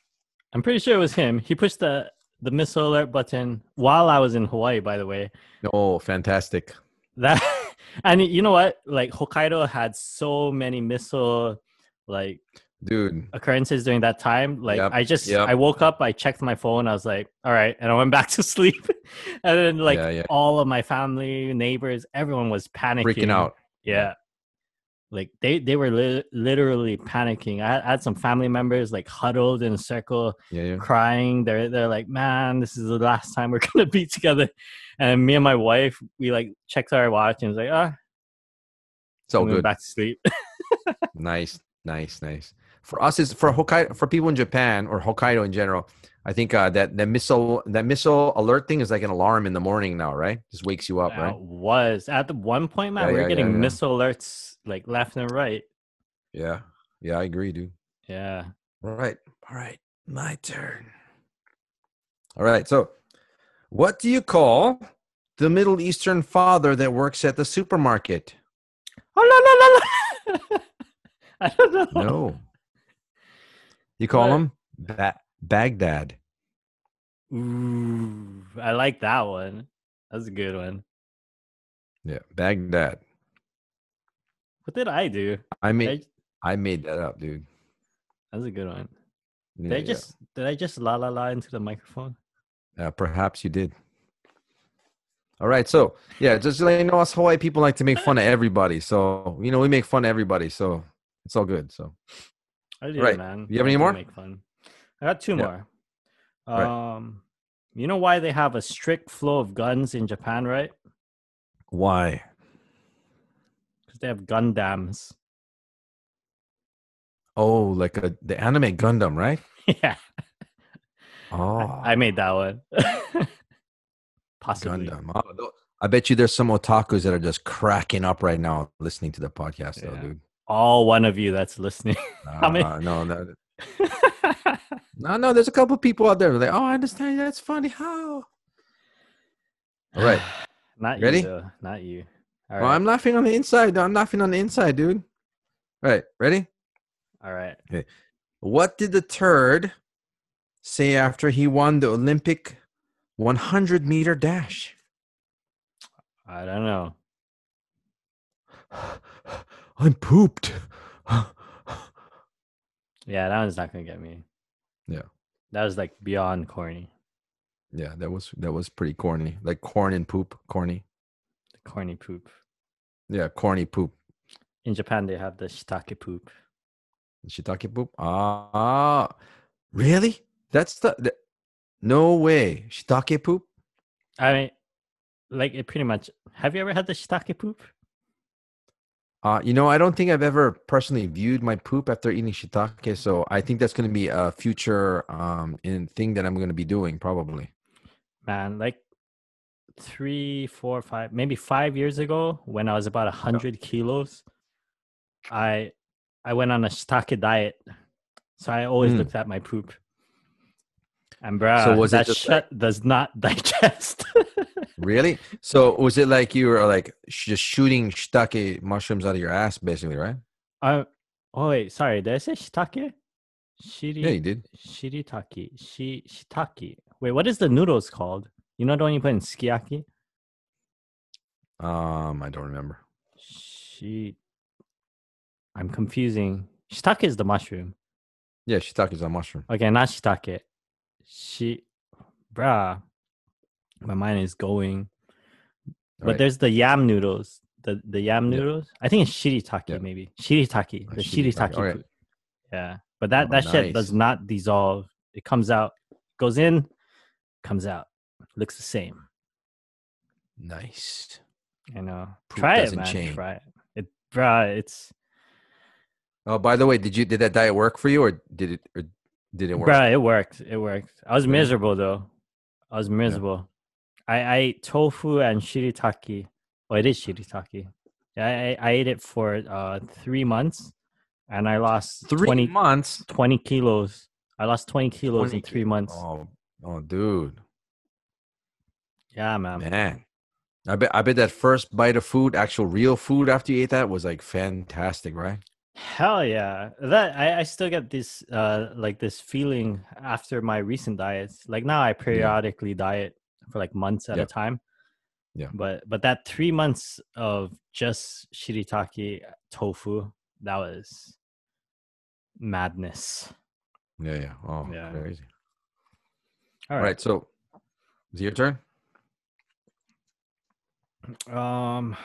I'm pretty sure it was him. He pushed the the missile alert button while I was in Hawaii. By the way,
Oh, fantastic!
that and you know what? Like Hokkaido had so many missile like
dude.
occurrences during that time. Like
Yep,
I just
yep.
I woke up, I checked my phone, I was like, all right, and I went back to sleep. and then like
Yeah, yeah.
all of my family, neighbors, everyone was panicking.
Freaking out.
Yeah. Like they they were li- literally panicking. I had, I had some family members like huddled in a circle,
Yeah, yeah.
crying. They're they're like, man, this is the last time we're gonna be together. And me and my wife, we like checked our watch and was like, ah,
It's all good.
back to sleep.
Nice, nice, nice. For us, is for Hokkaido for people in Japan or Hokkaido in general. I think uh, that that missile that missile alert thing is like an alarm in the morning now, right? Just wakes you up, right?
was at the one point, man, we're getting missile alerts like left and right.
Yeah, yeah, I agree, dude.
Yeah.
All right, all right, my turn. All right, so what do you call the Middle Eastern father that works at the supermarket?
Oh no no no no! I don't know.
No, you call
What?
him ba- Baghdad.
Ooh, I like that one. That's a good one.
Yeah, Baghdad.
What did I do?
I
Did
made
I,
I made that up, dude.
that's a good one.
Yeah,
Did I
yeah.
just did I just la la la into the microphone?
Uh, perhaps you did. All right, so yeah, just let you know, us Hawaii people like to make fun of everybody. So you know, we make fun of everybody, so it's all good. So
I did,
Right.
man.
You have any more?
Make fun. I got two
Yeah.
more.
Right.
Um, you know why they have a strict flow of guns in Japan, right?
why?
They have Gundams.
Oh, like a the anime Gundam, right?
yeah,
Oh,
I, I made that one. Possibly.
Gundam. Oh, I bet you there's some otakus that are just cracking up right now listening to the podcast, though, dude.
All one of you that's listening. How many-
Uh, no, no, no, no. There's a couple people out there like, oh, I understand. That's funny. How? All right.
Not
Ready?
though. Not you. All
Well. I'm laughing on the inside. I'm laughing on the inside, dude. All right, ready?
All right. Okay.
What did the turd say after he won the Olympic 100 meter dash?
I don't know.
I'm pooped.
Yeah, that one's not gonna get me.
Yeah.
That was like beyond corny.
yeah, that was that was pretty corny. Like corn and poop, corny.
Corny poop.
Yeah, corny poop.
In Japan, they have the shiitake poop.
Shiitake poop. Ah, really? That's the, the no way. Shiitake poop.
I mean, like it pretty much. Have you ever had the shiitake poop?
Uh, you know, I don't think I've ever personally viewed my poop after eating shiitake, so I think that's going to be a future um in thing that I'm going to be doing probably.
Man, like three, four, five, maybe five years ago, when I was about a hundred kilos, I I went on a shiitake diet, so I always
Mm.
looked at my poop. And bruh,
was
that shit does not digest.
Really? So was it like you were like just shooting shiitake mushrooms out of your ass, basically, right?
uh, oh wait, sorry, did I say shiitake? Shiri,
Yeah, you did.
shiritake, shi shiitake. Wait, what is the noodles called? You know the one you put in sukiyaki?
Um, I don't remember.
She, I'm confusing. Shiitake is the mushroom.
Yeah, shiitake is a mushroom.
Okay, not shiitake. She, bruh, my mind is going. But
Right.
there's the yam noodles. The the yam
Yeah.
noodles. I think it's shiritake
Yeah.
maybe. Shiritake.
Uh,
The
shiitake, okay.
food. Yeah, but that
Oh,
that shit does not dissolve. It comes out, goes in, comes out. Looks the same.
Nice.
I know.
Poop
Try it, man.
change.
Try it. It, bruh, it's
Oh, by the way, did you did that diet work for you, or did it or did it work?
Bruh, it worked. It worked. I was miserable though. I was miserable. I, I ate tofu and shiitake. Well, it is shiitake. Yeah, I, I ate it for uh three months, and I lost
Three
20,
months.
20 kilos. I lost twenty kilos
20
in three
kilo-
months.
Oh, oh, dude,
Yeah, man.
man. I bet I bet that first bite of food, actual real food after you ate that was like fantastic, right?
Hell yeah. That I, I still get this uh like this feeling after my recent diets. Like now I periodically diet for like months at a time.
Yeah.
But but that three months of just shiitake tofu, that was madness.
Yeah, yeah. Oh,
Yeah.
crazy.
All
All
right.
right. So, is it your turn?
Um.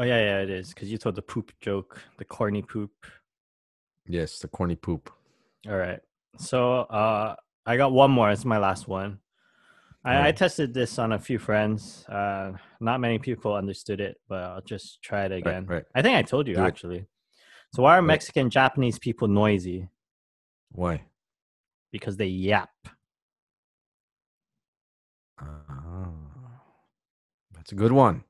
Oh yeah, yeah, it is because you told the poop joke, the corny poop.
Yes, the corny poop.
All right. So uh, I got one more. It's my last one. I, I tested this on a few friends. Uh, not many people understood it, but I'll just try it again.
right. right.
I think I told you
Do it.
actually. So why are. Mexican Japanese people noisy?
Why?
Because they yap.
Ah, that's a good one.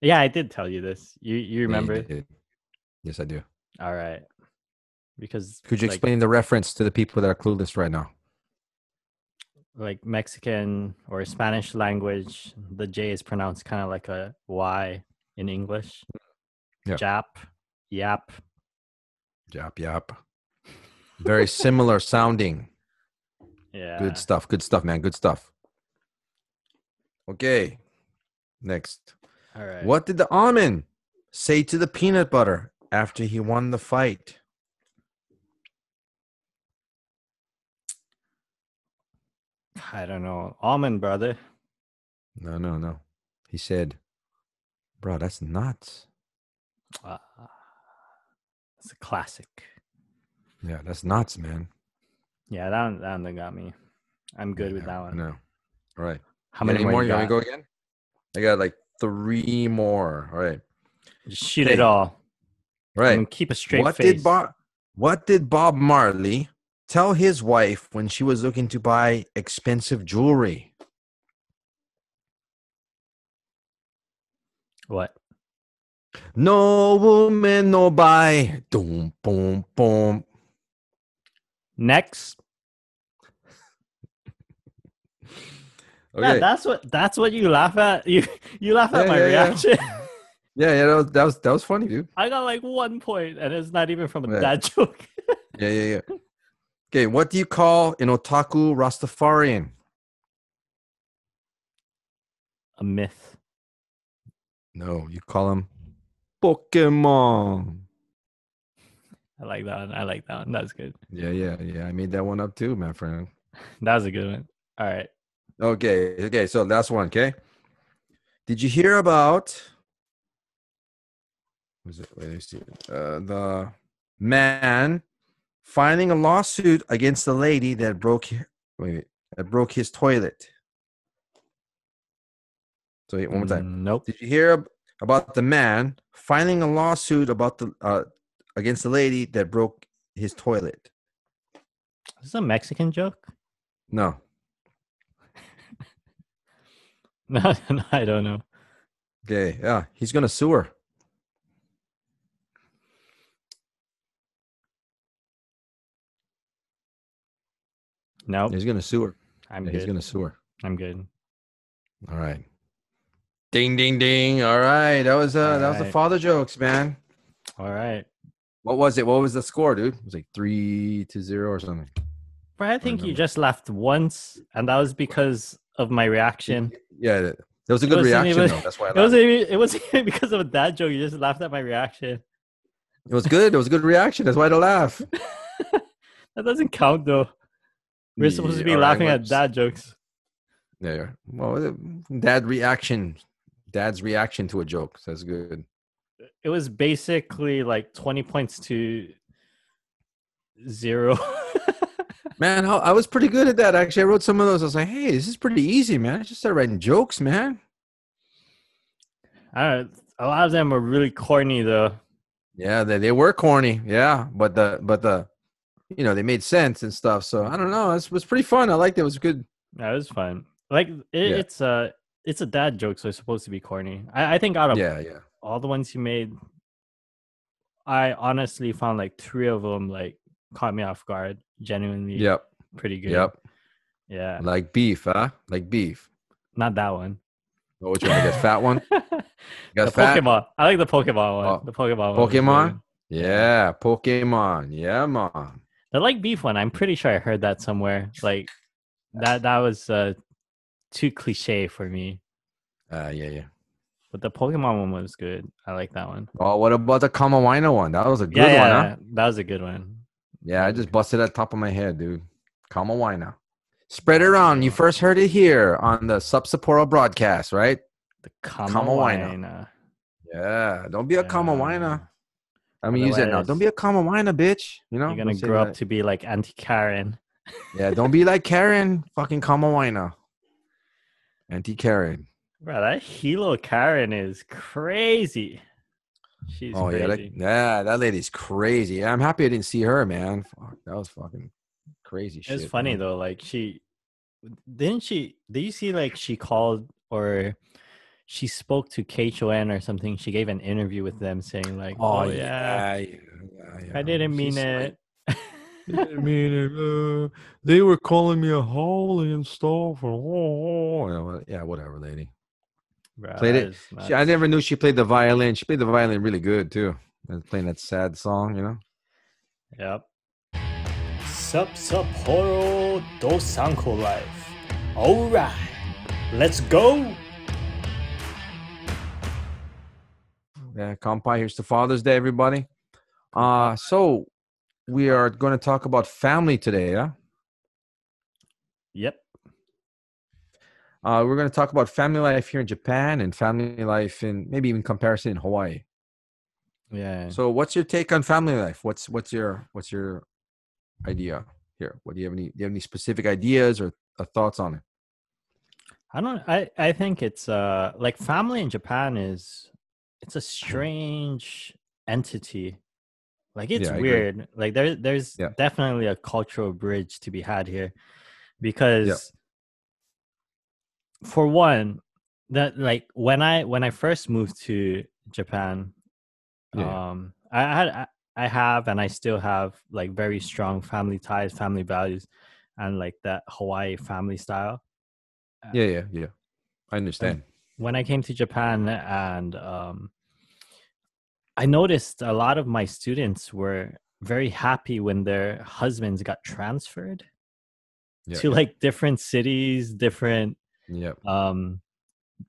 yeah, I did tell you this. You you
Yeah, you
remember?
did. Yes, I do.
All right. Because
Could you
like-
explain the reference to the people that are clueless right now?
like Mexican or Spanish language, the J is pronounced kind of like a Y in English.
Yeah.
Jap, yap.
Yap, yap. Very similar sounding.
Yeah.
Good stuff. Good stuff, man. Good stuff. Okay. Next.
All right.
What did the almond say to the peanut butter after he won the fight?
I don't know. Almond brother.
No, no, no. He said, Bro, that's nuts.
Uh, it's a classic.
Yeah, that's nuts, man.
Yeah, that one, that one got me. I'm good with that one.
No. All right.
How
got
many more
more?
you
You want to go again? I got like three more. All right.
Just shoot
Okay.
it all.
Right.
And keep a straight
what
face.
did Bob What did Bob Marley tell his wife when she was looking to buy expensive jewelry?
what?
No woman, no buy. Boom, boom, boom.
Next.
Okay.
Yeah, that's what that's what you laugh at. You you laugh at
Yeah,
my
yeah,
reaction.
yeah, yeah, that was, that was that was funny, dude.
I got like one point, and it's not even from a dad joke.
Yeah, yeah, yeah. Okay, what do you call an otaku Rastafarian?
a myth.
No, you call him Pokemon.
I like that one. I like that one. That's good.
Yeah, yeah, yeah. I made that one up too, my friend.
That was a good one. All right.
Okay, okay. So last one, okay. Did you hear about? Was it? Wait, let me see. Uh, the man filing a lawsuit against the lady that broke. Wait, that broke his toilet. So one more time.
Nope.
Did you hear about the man filing a lawsuit about the uh, against the lady that broke his toilet?
Is this a Mexican joke?
No.
No, no, I don't know.
Okay, yeah, he's gonna sue her.
Nope.
He's gonna sue her.
I'm
Yeah,
good.
he's gonna sue her.
I'm good.
All right. Ding ding ding. All right. That was uh that was the father jokes, man.
All right.
What was it? What was the score, dude? It was like three to zero or something.
But I think you just laughed once, and that was because of my reaction.
Yeah, that that was a good reaction
even-
though. That's why I
It wasn't it wasn't because of a dad joke. You just laughed at my reaction.
It was good. It was a good reaction. That's why I laugh.
That doesn't count though. We're supposed to be
right,
laughing at dad jokes.
Yeah, yeah. Well, dad reaction. Dad's reaction to a joke. So that's good.
It was basically like 20 points to zero.
Man, I, I was pretty good at that. Actually, I wrote some of those. I was like, hey, this is pretty easy, man. I just started writing jokes, man.
I don't know. A lot of them were really corny though.
Yeah, they, they were corny. Yeah, but the but the you know they made sense and stuff. So I don't know. It was pretty fun. I liked it. It was good.
That was fun. Like it,
Yeah.
it's a it's a dad joke, so it's supposed to be corny. I, I think out of
Yeah, yeah.
all the ones you made, I honestly found like three of them like caught me off guard. Genuinely,
Yep.
pretty good.
Yep.
Yeah,
Like beef, huh? Like beef.
not that one.
Oh, which one? I fat one.
the
fat?
Pokemon. I like the Pokemon one.
Oh,
the Pokemon one.
Pokemon? Yeah, Pokemon. Yeah, man.
The like beef one. I'm pretty sure I heard that somewhere. Like that. That was uh, too cliche for me.
Uh, yeah, yeah.
but the Pokemon one was good. I like that one.
Oh, what about the Kama Whiner one? That was a good
yeah,
one,
yeah,
huh?
that was a good one.
Yeah, I just busted that top of my head, dude. Kama Whiner. Spread it around. You first heard it here on the Sup Sapporo broadcast, right?
The
Kama
Whiner.
Yeah, don't be a
Yeah.
Kama Whiner. I mean, use that now. Don't be a Kama Whiner, bitch. You know,
You're gonna grow
that.
up to be like Auntie Karen.
Yeah, don't be like Karen. Fucking Kama Whiner. Auntie Karen.
Bro, that Hilo Karen is crazy. She's
oh yeah, that, yeah, that lady's crazy. I'm happy I didn't see her, man. Fuck, that was fucking crazy shit.
it's funny
man.
though. Like she didn't she? Did you see like she called or she spoke to KHON or something? She gave an interview with them saying like, "Oh, yeah,
yeah, yeah, yeah.
I didn't mean
She's
it."
didn't mean it. Uh, they were calling me a haole and stuff. Oh, you know, yeah, whatever, lady.
Bro,
Played it. She, I never knew she played the violin. She played the violin really good too. And Playing that sad song, you know.
Yep. Sup Sapporo Dosanko Life. Alright, let's go.
Yeah, Kampai, here's to Father's Day, everybody. Uh so we are going to talk about family today, yeah?
Yep.
Uh, we're going to talk about family life here in Japan and family life in maybe even comparison in Hawaii.
Yeah.
So, what's your take on family life? What's what's your what's your idea here? What do you have any do you have any specific ideas or, or thoughts on it?
I don't I I think it's uh like family in Japan is it's a strange entity. Like it's
Yeah,
weird. Like there there's
Yeah.
definitely a cultural bridge to be had here because for one that like when I when I first moved to Japan
Yeah.
um I had I- I have and I still have like very strong family ties, family values and like that Hawaii family style
Yeah, yeah, yeah. I understand.
when I came to Japan and um, I noticed a lot of my students were very happy when their husbands got transferred
Yeah,
to like different cities, different
yeah,
um,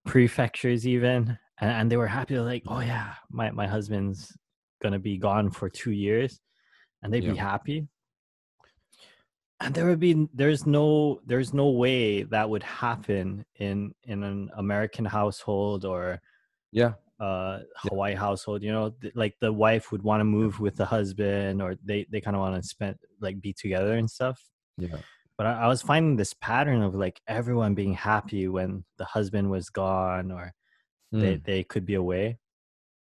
prefectures, even, and, and they were happy. They're like, "Oh yeah, my my husband's gonna be gone for two years," and they'd be happy. And there would be there's no there's no way that would happen in in an American household or
yeah,
uh Hawaii household. You know, th- like the wife would want to move with the husband, or they they kind of want to spend like be together and stuff
yeah,
but I, I was finding this pattern of like everyone being happy when the husband was gone or they,
Mm,
they could be away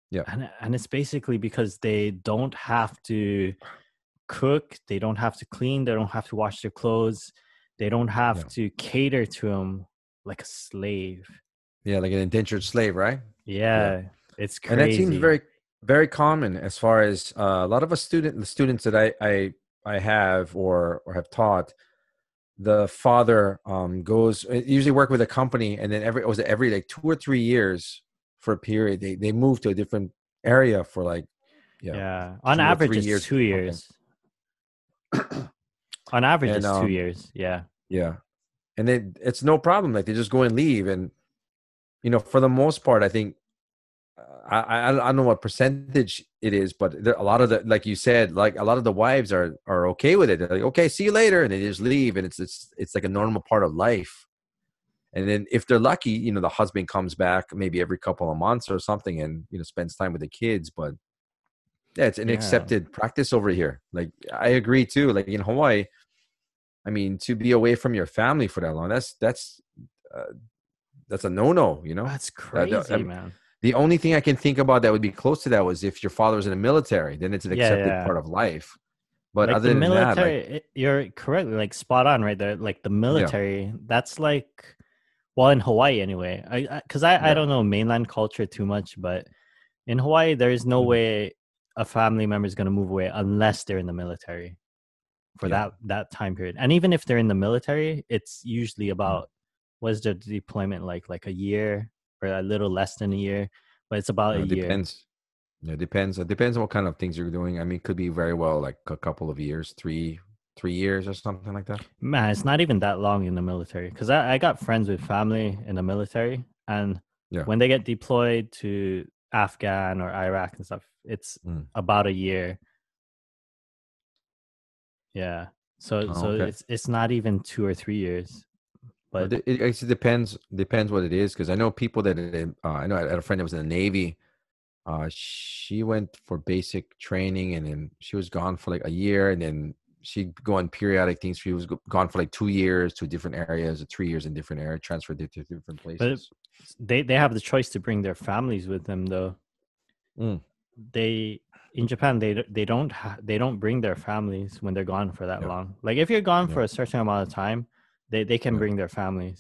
Yeah.
and and it's basically because they don't have to cook they don't have to clean they don't have to wash their clothes they don't have
Yeah.
to cater to him like a slave
yeah, like an indentured slave, right?
yeah, it's crazy
and that seems very very common as far as uh, a lot of us student the students that I I I have or or have taught the father um goes uh, usually work with a company and then every was it every like two or three years for a period they they move to a different area for like
yeah,
yeah,
on average it's
years
two years on average
And,
it's two
um,
years yeah
Yeah. And then it's no problem. Like they just go and leave. And, you know, for the most part, I think, I, I, I don't know what percentage it is, but there, a lot of the, like you said, like a lot of the wives are, are okay with it. They're like, okay, see you later. And they just leave. And it's, it's, it's like a normal part of life. And then if they're lucky, you know, the husband comes back maybe every couple of months or something and, you know, spends time with the kids. But yeah, it's an
Yeah.
accepted practice over here. Like I agree too. Like in Hawaii, I mean, to be away from your family for that long, that's that's uh, that's a no-no. You know,
that's crazy
um,
man
the only thing I can think about that would be close to that was if your father was in the military, then it's an
Yeah,
accepted
yeah.
part of life. But
like
other
the
than
military,
that, like,
it- you're correct, like spot on right there. Like the military, that's like, well, in Hawaii anyway. I because I, I,
Yeah.
don't know mainland culture too much, but in Hawaii, there is no
Mhm.
way a family member is going to move away unless they're in the military for
Yeah.
that that time period. And even if they're in the military, it's usually
Mm-hmm.
about what's the deployment like, like a year or a little less than a year, but it's about
uh,
a
it
year.
depends. It depends. It depends on what kind of things you're doing. I mean, it could be very well like a couple of years, three, three years or something like that.
Man, it's not even that long in the military because I, I got friends with family in the military, and
Yeah.
when they get deployed to Afghan or Iraq and stuff, it's
Mm.
about a year. Yeah. So
Oh,
so
okay.
it's it's not even two or three years. But
it, it actually depends depends what it is because I know people that uh, I know I had a friend that was in the Navy. Uh, she went for basic training and then she was gone for like a year and then she'd go on periodic things. She was gone for like two years to different areas, or three years in different areas, transferred to to different places.
But they they have the choice to bring their families with them though.
Mm.
They in Japan they they don't ha- they don't bring their families when they're gone for that
Yeah.
long. Like if you're gone
Yeah.
for a certain amount of time, they they can
Yeah.
bring their families.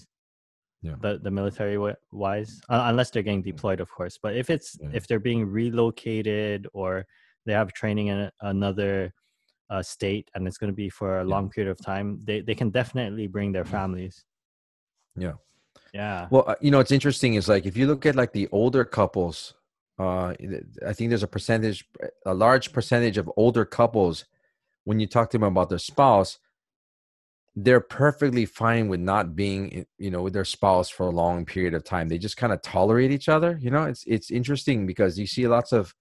Yeah.
The the military wise, uh, unless they're getting deployed, of course. But if it's
Yeah.
if they're being relocated or they have training in another uh, state and it's going to be for a long period of time, they they can definitely bring their families.
Yeah.
Yeah.
Well, uh, you know, it's interesting is like if you look at like the older couples, uh, I think there's a percentage, a large percentage of older couples, when you talk to them about their spouse, they're perfectly fine with not being, you know, with their spouse for a long period of time. They just kind of tolerate each other. You know, it's it's interesting because you see lots of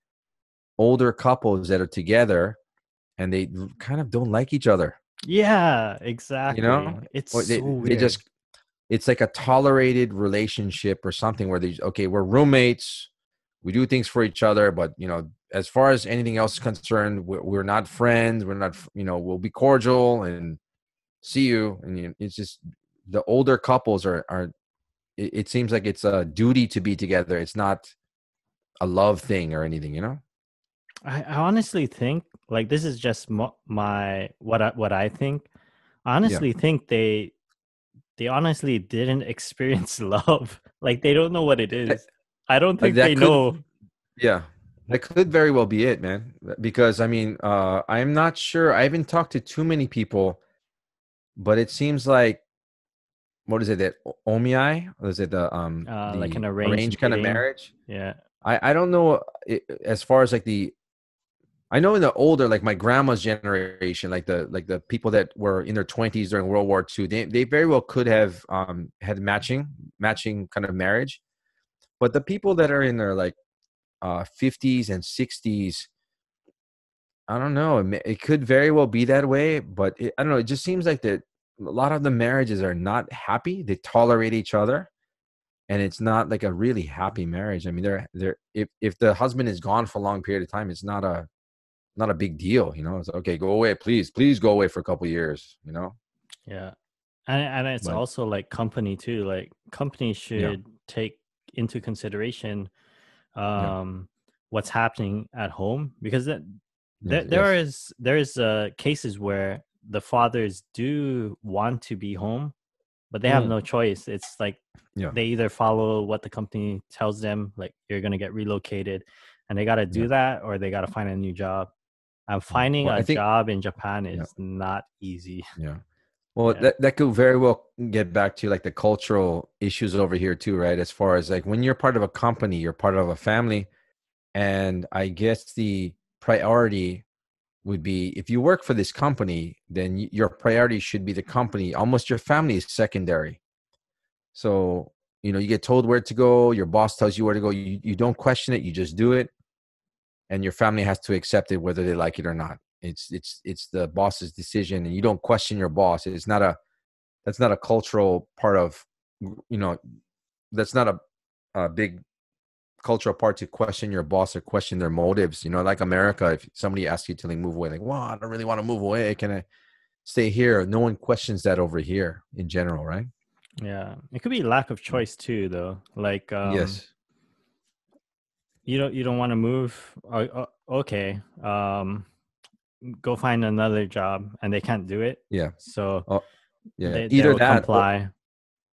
older couples that are together, and they kind of don't like each other.
Yeah, exactly. it's
Or they,
so
they just it's like a tolerated relationship or something where they okay we're roommates we do things for each other but you know as far as anything else is concerned we're, we're not friends we're not you know we'll be cordial and see you and you, it's just the older couples are are it, it seems like it's a duty to be together it's not a love thing or anything you know
I, I honestly think like this is just mo- my what I what I think. I honestly think they they honestly didn't experience love. Like they don't know what it is. I don't think
that
they
could-
know.
Yeah, that could very well be it, man. Because I mean, uh, I'm not sure. I haven't talked to too many people, but it seems like what is it that O- omiai? Or is it the um
Uh,
the
like an arranged
kind of marriage?
Yeah.
I I don't know i as far as like the. I know in the older, like my grandma's generation, like the like the people that were in their twenties during World War II, they they very well could have um had matching matching kind of marriage, but the people that are in their like uh 50s and 60s, I don't know. It, may- it could very well be that way, but it, I don't know. It just seems like that a lot of the marriages are not happy. They tolerate each other, and it's not like a really happy marriage. I mean, they're they're if if the husband is gone for a long period of time, it's not a not a big deal. You know, it's okay. Go away, please, please go away for a couple years. You know,
Yeah. And and it's
But-
also like company too. Like companies should take into consideration
Yeah.
um what's happening at home because that
Yeah,
there, there
yes.
is there is uh, cases where the fathers do want to be home but they have
Mm.
no choice it's like
Yeah.
they either follow what the company tells them like you're going to get relocated and they got to do
Yeah.
that or they got to find a new job and finding
Well,
a
think-
job in japan
Yeah.
is not easy
Yeah. Well,
Yeah.
that that could very well get back to like the cultural issues over here too, right? As far as like when you're part of a company, you're part of a family, and I guess the priority would be if you work for this company, then your priority should be the company. Almost your family is secondary. So you know you get told where to go. Your boss tells you where to go. You you don't question it. You just do it, and your family has to accept it whether they like it or not. It's it's it's the boss's decision, and you don't question your boss. It's not a that's not a cultural part of you know that's not a, a big cultural part to question your boss or question their motives. You know, like America, if somebody asks you to like move away, like, well, I don't really want to move away. Can I stay here? No one questions that over here in general, right?
yeah it could be lack of choice too though like um,
yes.
you don't you don't want to move uh, uh, okay um go find another job and they can't do it
Yeah.
so
Yeah.
they,
Either that. or-
comply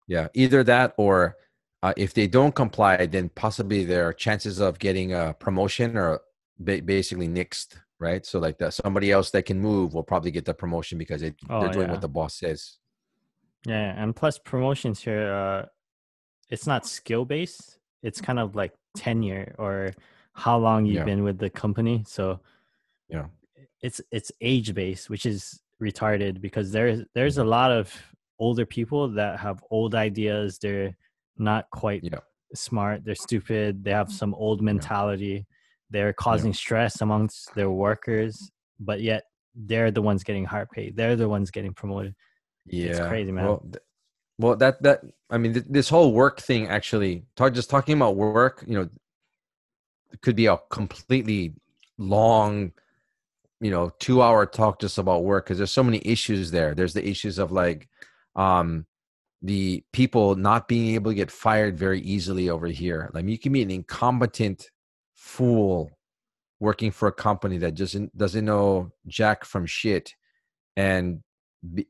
Yeah, either that or uh, if they don't comply, then possibly their chances of getting a promotion are ba- basically nixed, right? So like that somebody else that can move will probably get the promotion because it,
Oh,
they're doing
yeah.
what the boss says.
Yeah, and plus promotions here, uh, it's not skill based. It's kind of like tenure or how long you've
Yeah.
been with the company. So
Yeah.
it's it's age based, which is retarded because there's there's a lot of older people that have old ideas. They're not quite
Yeah.
smart. They're stupid. They have some old mentality. They're causing stress amongst their workers, but yet they're the ones getting hard paid. They're the ones getting promoted.
Yeah, it's
crazy, man.
Well, th- well, that that I mean, th- this whole work thing actually, talk just talking about work, you know, could be a completely long, you know, two hour talk just about work because there's so many issues there. There's the issues of like, um, the people not being able to get fired very easily over here. Like you can be an incompetent fool working for a company that doesn't doesn't know jack from shit, and be,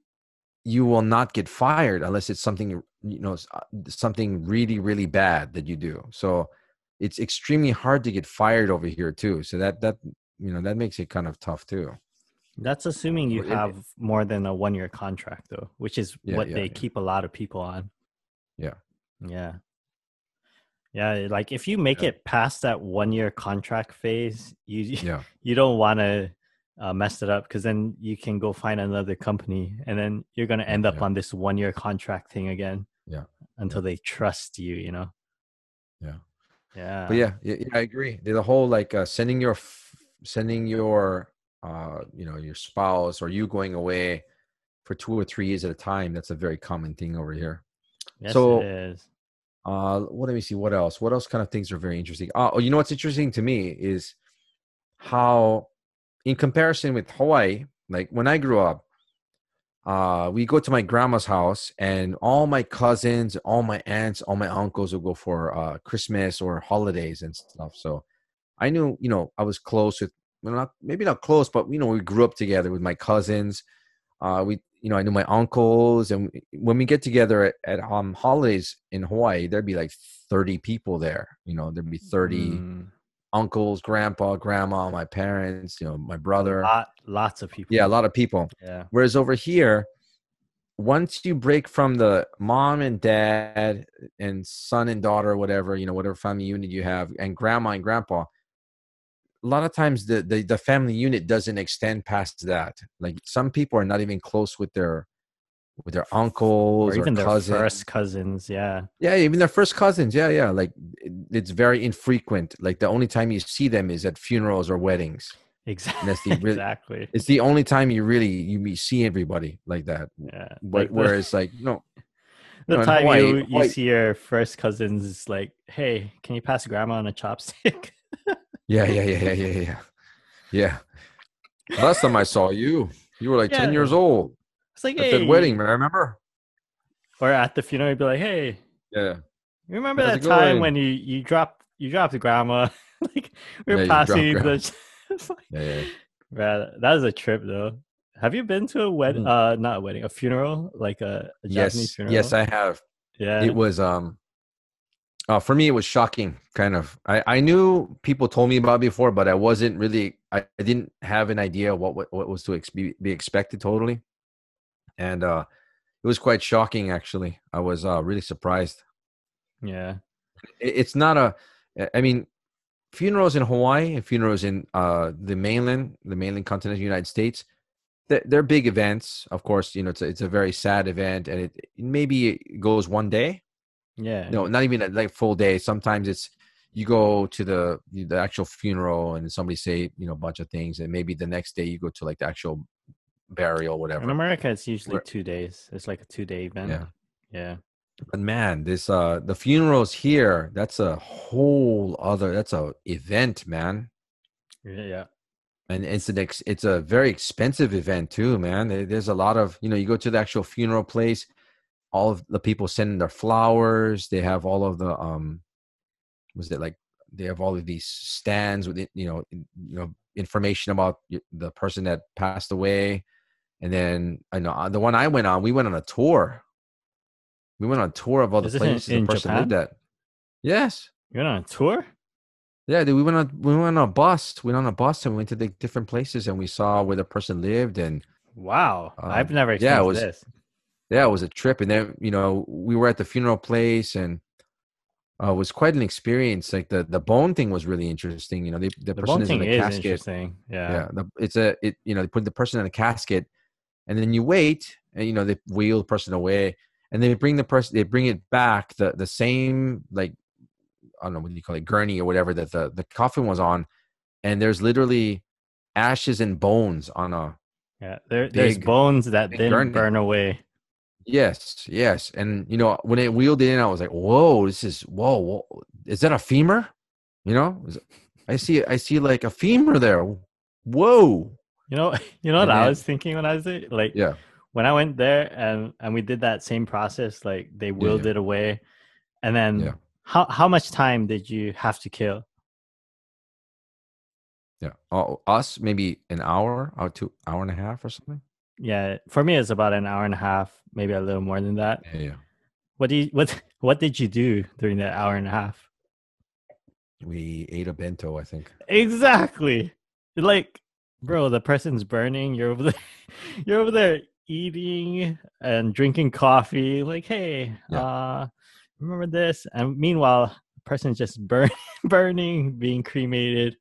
you will not get fired unless it's something you know uh, something really really bad that you do. So it's extremely hard to get fired over here too. So that that you know that makes it kind of tough too.
That's assuming you have more than a one year contract, though, which is
Yeah,
what
yeah,
they
yeah.
keep a lot of people on.
Yeah.
Yeah. Yeah. Like if you make it past that one year contract phase, you
Yeah.
you don't want to uh, mess it up because then you can go find another company and then you're going to end up on this one year contract thing again.
Yeah.
Until they trust you, you know?
Yeah.
Yeah.
but yeah, yeah, yeah, I agree. The whole like uh, sending your f- sending your uh you know your spouse or you going away for two or three years at a time. That's a very common thing over here.
Yes,
so-
it is.
Uh, what let me see. What else? What else kind of things are very interesting? Uh, oh, you know what's interesting to me is how, in comparison with Hawaii, like when I grew up, uh, we go to my grandma's house, and all my cousins, all my aunts, all my uncles would go for uh, Christmas or holidays and stuff. So I knew, you know, I was close with, well, not maybe not close, but you know, we grew up together with my cousins. Uh, we, you know, I knew my uncles, and when we get together at, at um holidays in Hawaii, there'd be like thirty people there. You know, there'd be thirty
Mm,
uncles, grandpa, grandma, my parents, you know, my brother.
lot, lots of people.
Yeah, a lot of people.
Yeah.
Whereas over here, once you break from the mom and dad and son and daughter, whatever, you know, whatever family unit you have, and grandma and grandpa, a lot of times the, the, the family unit doesn't extend past that. Like mm. some people are not even close with their with their uncles
Or
or,
even their
cousins.
first cousins. Yeah.
Yeah, even their first cousins. Yeah, yeah. Like it- it's very infrequent. Like the only time you see them is at funerals or weddings.
Exactly.
the really-
exactly.
It's the only time you really you see everybody like that.
Yeah. Like the-
Whereas like no,
the
know,
time
Hawaii-
you, you see your first cousins is like, hey, can you pass grandma on a chopstick?
yeah, yeah, yeah, yeah, yeah, yeah, yeah. Last time I saw you, you were like ten years old
It's like,
at
hey.
that wedding. Remember?
Or at the funeral, you'd be like, hey,
Yeah,
you remember
How's
that time
going?
when you you dropped you dropped the grandma? like we
Yeah,
were
dropped
passing the. Like-
yeah, yeah.
Man, that was a trip though. Have you been to a wedding?
Mhm.
Uh, not a wedding, a funeral, like a, a Japanese
Yes,
funeral.
yes, I have.
yeah.
it was um uh, for me it was shocking kind of. I, I knew people told me about it before but i wasn't really i, I didn't have an idea what what, what was to ex- be, be expected totally. And uh it was quite shocking actually. I was uh really surprised.
Yeah.
it, it's not a i mean funerals in hawaii and funerals in uh the mainland the mainland continental united states they're, they're big events. Of course you know it's a, it's a very sad event and it, it maybe it goes one day
Yeah.
no not even a, like full day sometimes it's you go to the the actual funeral and somebody say you know a bunch of things and maybe the next day you go to like the actual burial whatever.
In America, it's usually
Where-
two days. It's like a two day event.
Yeah.
Yeah.
but man this uh the funerals here that's a whole other that's a event man
Yeah. Yeah.
and it's an ex, it's a very expensive event too man there's a lot of you know you go to the actual funeral place all of the people sending their flowers they have all of the um was it like they have all of these stands with it, you know you know information about the person that passed away and then i know uh, the one i went on we went on a tour we went on a tour of all the
Is this in-
places
in
the person lived at yes
You're on a tour?
yeah, dude, we went on we went on a bus. We went on a bus and we went to the different places and we saw where the person lived and
Wow.
Um,
I've never
yeah, it was-
this.
Yeah, it was a trip. And then you know we were at the funeral place and uh, it was quite an experience. Like the the bone thing was really interesting. You know, they, the,
The
person is in a
is
casket.
interesting. Yeah.
Yeah, the, it's a it you know they put the person in a casket and then you wait and you know they wheel the person away and they bring the person they bring it back the the same like I don't know what do you call it, gurney or whatever that the the coffin was on, and there's literally ashes and bones on a
Yeah, there, there's bones that didn't
gurney.
burn away.
Yes, yes, and you know when it wheeled in, I was like, "Whoa, this is whoa, whoa. is that a femur?" You know, I see, I see like a femur there. Whoa,
You know, you know what I was thinking when I was there? Like
yeah,
when I went there and and we did that same process, like they wheeled
yeah.
it away, and then
Yeah.
how how much time did you have to kill?
yeah. Oh, us maybe an hour or two, hour and a half or something.
Yeah, for me it's about an hour and a half, maybe a little more than that.
Yeah, yeah.
What do you what what did you do during that hour and a half?
We ate a bento, I think.
Exactly. Like, bro, the person's burning. You're over there. You're over there eating and drinking coffee. Like, hey,
Yeah.
uh, remember this? And meanwhile, the person's just burn, burning, being cremated.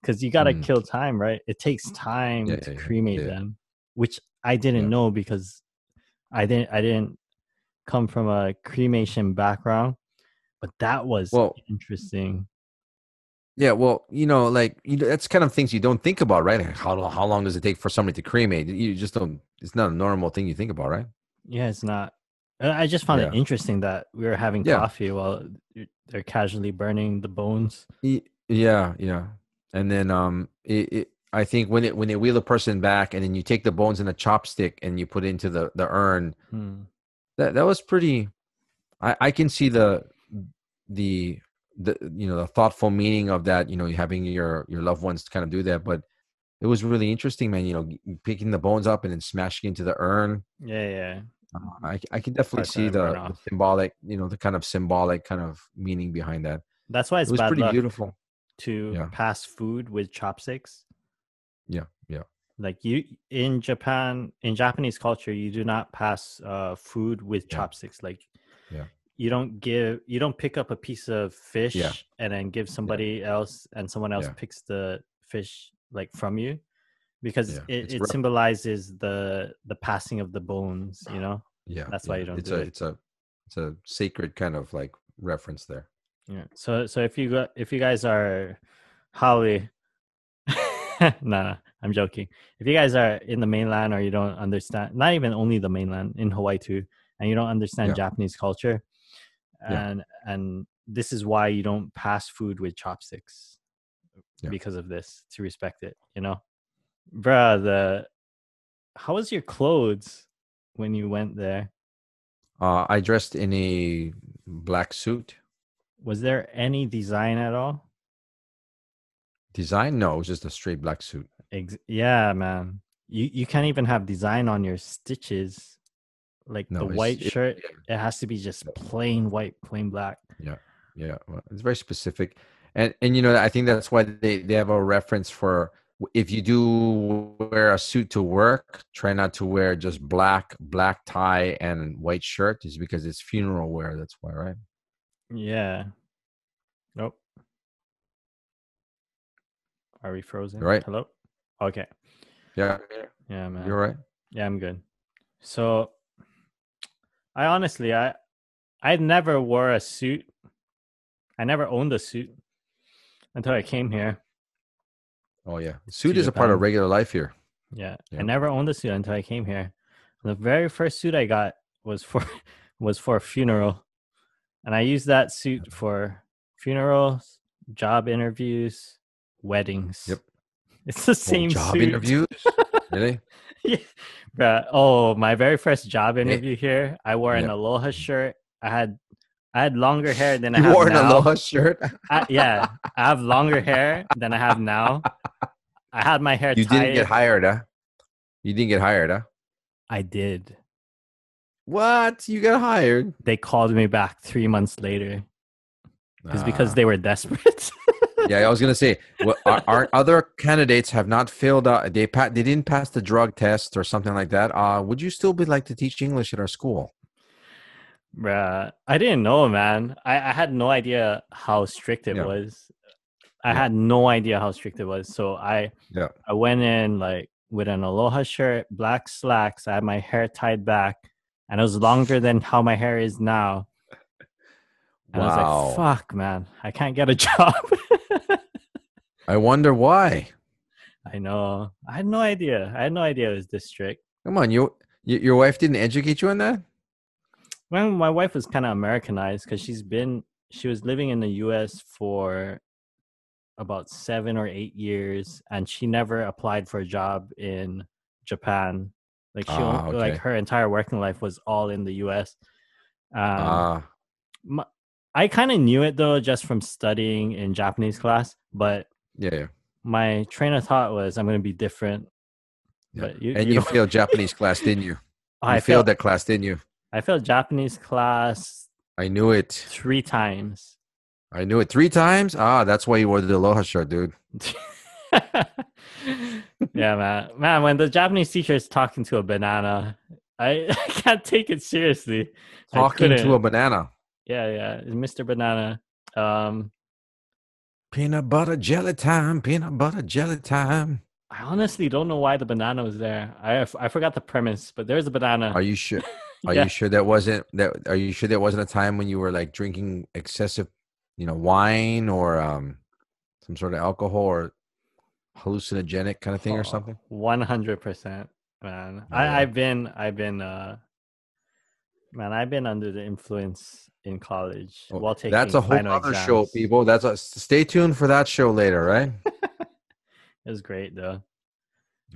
Because you gotta
Mm.
kill time, right? It takes time
Yeah,
to cremate them, which I didn't
Yeah.
know because I didn't. I didn't come from a cremation background, but that was
Well-
interesting.
Yeah, well, you know, like you know, that's kind of things you don't think about, right? Like, how how long does it take for somebody to cremate? You just don't. It's not a normal thing you think about, right?
Yeah, it's not. I just found it interesting that we were having
Yeah.
coffee while they're casually burning the bones.
Yeah, yeah. And then um it, it I think when it when they wheel a person back and then you take the bones in a chopstick and you put it into the the urn,
Hmm.
that that was pretty I I can see the the the you know the thoughtful meaning of that, you know, having your your loved ones kind of do that, but it was really interesting, man, you know, picking the bones up and then smashing into the urn.
Yeah, yeah.
Uh, I I can definitely see the, the symbolic, you know, the kind of symbolic kind of meaning behind that.
That's why
It
it's
was
bad
pretty beautiful.
to
Yeah.
pass food with chopsticks.
Yeah, yeah.
Like you in Japan, in Japanese culture, you do not pass uh, food with
Yeah.
chopsticks. Like,
Yeah.
you don't give, you don't pick up a piece of fish
Yeah.
and then give somebody else, and someone else picks the fish like from you, because it, it symbolizes the the passing of the bones. You know.
Yeah,
That's why you don't
It's
do
a
it.
it's a it's a sacred kind of like reference there.
Yeah. So so if you got if you guys are haole no, no, I'm joking. If you guys are in the mainland or you don't understand not even only the mainland in Hawaii too, and you don't understand
Yeah.
Japanese culture,
Yeah.
and and this is why you don't pass food with chopsticks
Yeah.
because of this to respect it, you know? Bruh, the how was your clothes when you went there?
Uh, I dressed in a black suit.
Was there any design at all?
Design? No, it was just a straight black suit.
Ex- yeah, man. You you can't even have design on your stitches. Like
No,
the
it's-
white
it-
shirt, it has to be just plain white, plain black.
Yeah, well, it's very specific, and and you know I think that's why they they have a reference for if you do wear a suit to work, try not to wear just black black tie and white shirt, is because it's funeral wear. That's why, right?
Yeah. Nope. Are we frozen?
Right.
Hello? Okay.
Yeah,
Yeah, man.
you're right.
Yeah, I'm good. So I honestly I I never wore a suit. I never owned a suit until I came here.
Oh yeah, suit is a part of regular life here.
Yeah. I never owned a suit until I came here. The very first suit I got was for was for a funeral. And I used that suit for funerals, job interviews, weddings.
Yep.
It's the same
job
suit.
interviews. really?
yeah. Bruh, Oh, my very first job interview here, I wore an
yeah.
aloha shirt. I had I had longer hair than I
You
have
wore an
now.
aloha shirt.
I, yeah, I have longer hair than I have now. I had my hair
You
tied.
didn't get hired, huh? You didn't get hired, huh?
I did.
What? You got hired?
They called me back three months later. It's because
Ah.
they were desperate.
Yeah, I was gonna say, what, our, our other candidates have not failed. out. They pa- they didn't pass the drug test or something like that. Uh, would you still be like to teach English at our school?
Bruh, I didn't know, man. I, I had no idea how strict it
Yeah.
was. I
Yeah.
had no idea how strict it was. So I
Yeah.
I went in like with an aloha shirt, black slacks. I had my hair tied back, and it was longer than how my hair is now. And I was
Wow.
like, fuck, man, I can't get a job.
I wonder why.
I know. I had no idea. I had no idea it was this strict.
Come on, you, y your wife didn't educate you on that?
Well, my wife was kind of Americanized because she's been, she was living in the US for about seven or eight years and she never applied for a job in Japan. Like she,
Ah,
on- like her entire working life was all in the US. Um,
Ah,
my, I kind of knew it though, just from studying in Japanese class. But
yeah, yeah.
my train of thought was, I'm going to be different.
yeah.
But you,
and
you
you, failed Japanese class, didn't you? You
I
failed
failed.
that class, didn't you?
I failed Japanese class
I knew it.
three times.
I knew it three times. Ah, that's why you wore the aloha shirt, dude.
yeah, man, man. When the Japanese teacher is talking to a banana, I, I can't take it seriously.
Talking to a banana.
Yeah, yeah, Mr. Banana. Um,
Peanut butter jelly time. Peanut butter jelly time.
I honestly don't know why the banana was there. I I forgot the premise, but there's a banana.
Are you sure? Are
Yeah.
you sure that wasn't that? Are you sure there wasn't a time when you were like drinking excessive, you know, wine or um, some sort of alcohol or hallucinogenic kind of thing or something?
One hundred percent, man.
Oh, yeah.
I, I've been, I've been, uh, man, I've been under the influence in college
Oh,
while taking.
That's a whole other show, people. That's a stay tuned for that show later, right?
It was great though.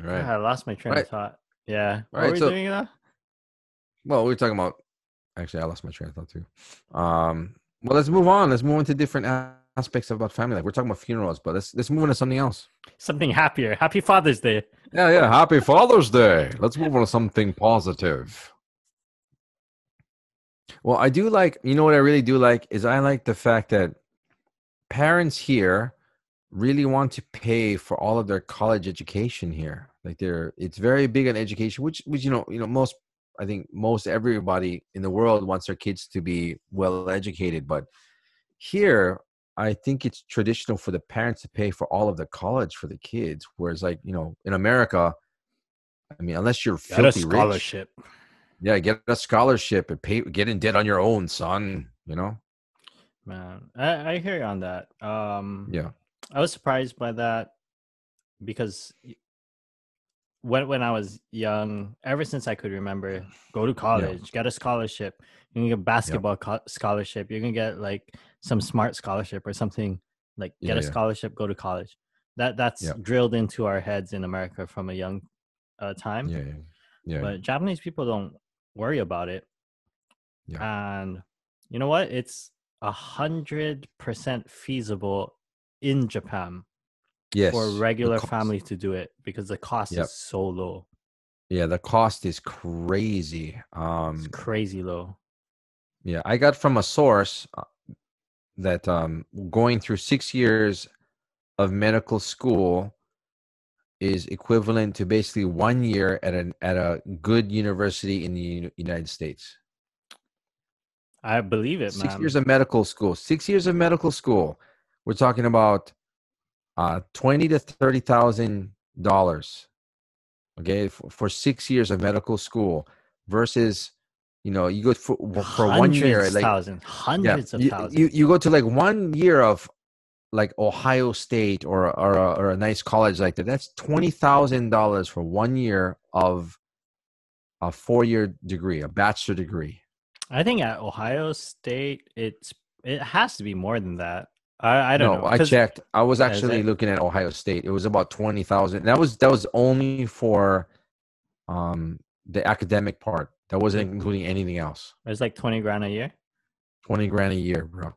All right.
Ah, I lost my train
Right.
of thought. Yeah. What
Right,
were we
so-
doing now?
Well, we were talking about. Actually, I lost my train of thought too. Um, well, let's move on. Let's move into different aspects about family life. We're talking about funerals, but let's let's move on to something else.
Something happier. Happy Father's Day.
Yeah, yeah. Happy Father's Day. Let's move on to something positive. Well, I do like, you know what I really do like is I like the fact that parents here really want to pay for all of their college education here. Like they're it's very big on education, which which you know, you know, most I think most everybody in the world wants their kids to be well educated, but here I think it's traditional for the parents to pay for all of the college for the kids. Whereas, like you know, in America, I mean, unless you're
Got a
filthy rich,
scholarship.
Yeah, get a scholarship and pay, get in debt on your own, son. You know,
Man, I, I hear you on that. Um,
yeah,
I was surprised by that because when when I was young, ever since I could remember, go to college, get a scholarship. You can get a basketball co- scholarship. You can get like some smart scholarship or something like get
Yeah,
a
yeah.
scholarship, go to college. That that's
Yep.
drilled into our heads in America from a young uh, time.
yeah, yeah, yeah.
But Japanese people don't worry about it. And you know what? It's a hundred percent feasible in Japan
yes,
for regular families to do it because the cost
Yep.
is so low.
Yeah, the cost is crazy. Um,
It's crazy low.
Yeah, I got from a source uh, that um, going through six years of medical school is equivalent to basically one year at an at a good university in the United States.
I believe it,
Six
man.
years of medical school. Six years of medical school. We're talking about uh, twenty to thirty thousand dollars. Okay, for, for six years of medical school versus, you know, you go for for one year, like
thousand, hundreds hundreds of
you,
thousands.
You you go to like one year of like Ohio State or or a, or a nice college like that. That's twenty thousand dollars for one year of a four year degree, a bachelor degree.
I think at Ohio State, it's it has to be more than that. I I don't
no,
know.
I checked. I was actually
it-
looking at Ohio State. It was about twenty thousand. That was that was only for um the academic part. That wasn't including anything else.
It's like twenty grand a year.
Twenty grand a year, bro.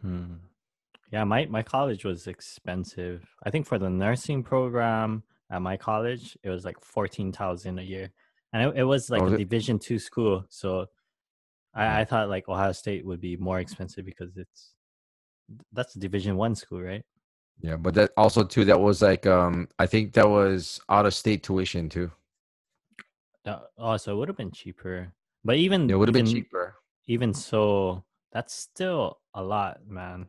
Hmm. Yeah, my my college was expensive. I think for the nursing program at my college, it was like fourteen thousand a year, and it, it was like
Oh,
a? Division two school. So I, I thought like Ohio State would be more expensive because it's that's a Division one school, right?
Yeah, but that also too. That was like um I think that was out of state tuition too.
That, Oh, so it would have been cheaper. But even
It would have been cheaper.
Even so, that's still a lot, man.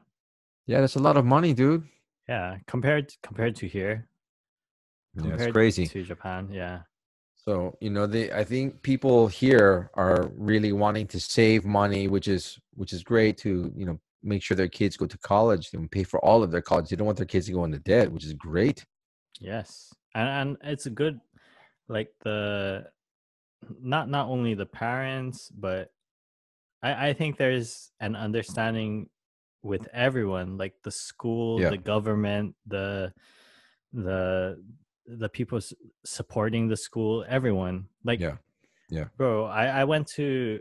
Yeah, that's a lot of money, dude.
Yeah, compared compared to here,
Yeah, it's crazy.
to Japan. Yeah.
So you know, they I think people here are really wanting to save money, which is which is great to you know make sure their kids go to college and pay for all of their college. They don't want their kids to go into debt, which is great.
Yes, and and it's a good, like the, not not only the parents, but I I think there's an understanding with everyone, like the school,
Yeah.
the government, the the the people supporting the school, everyone. Like,
Yeah. Yeah.
bro, I I went to,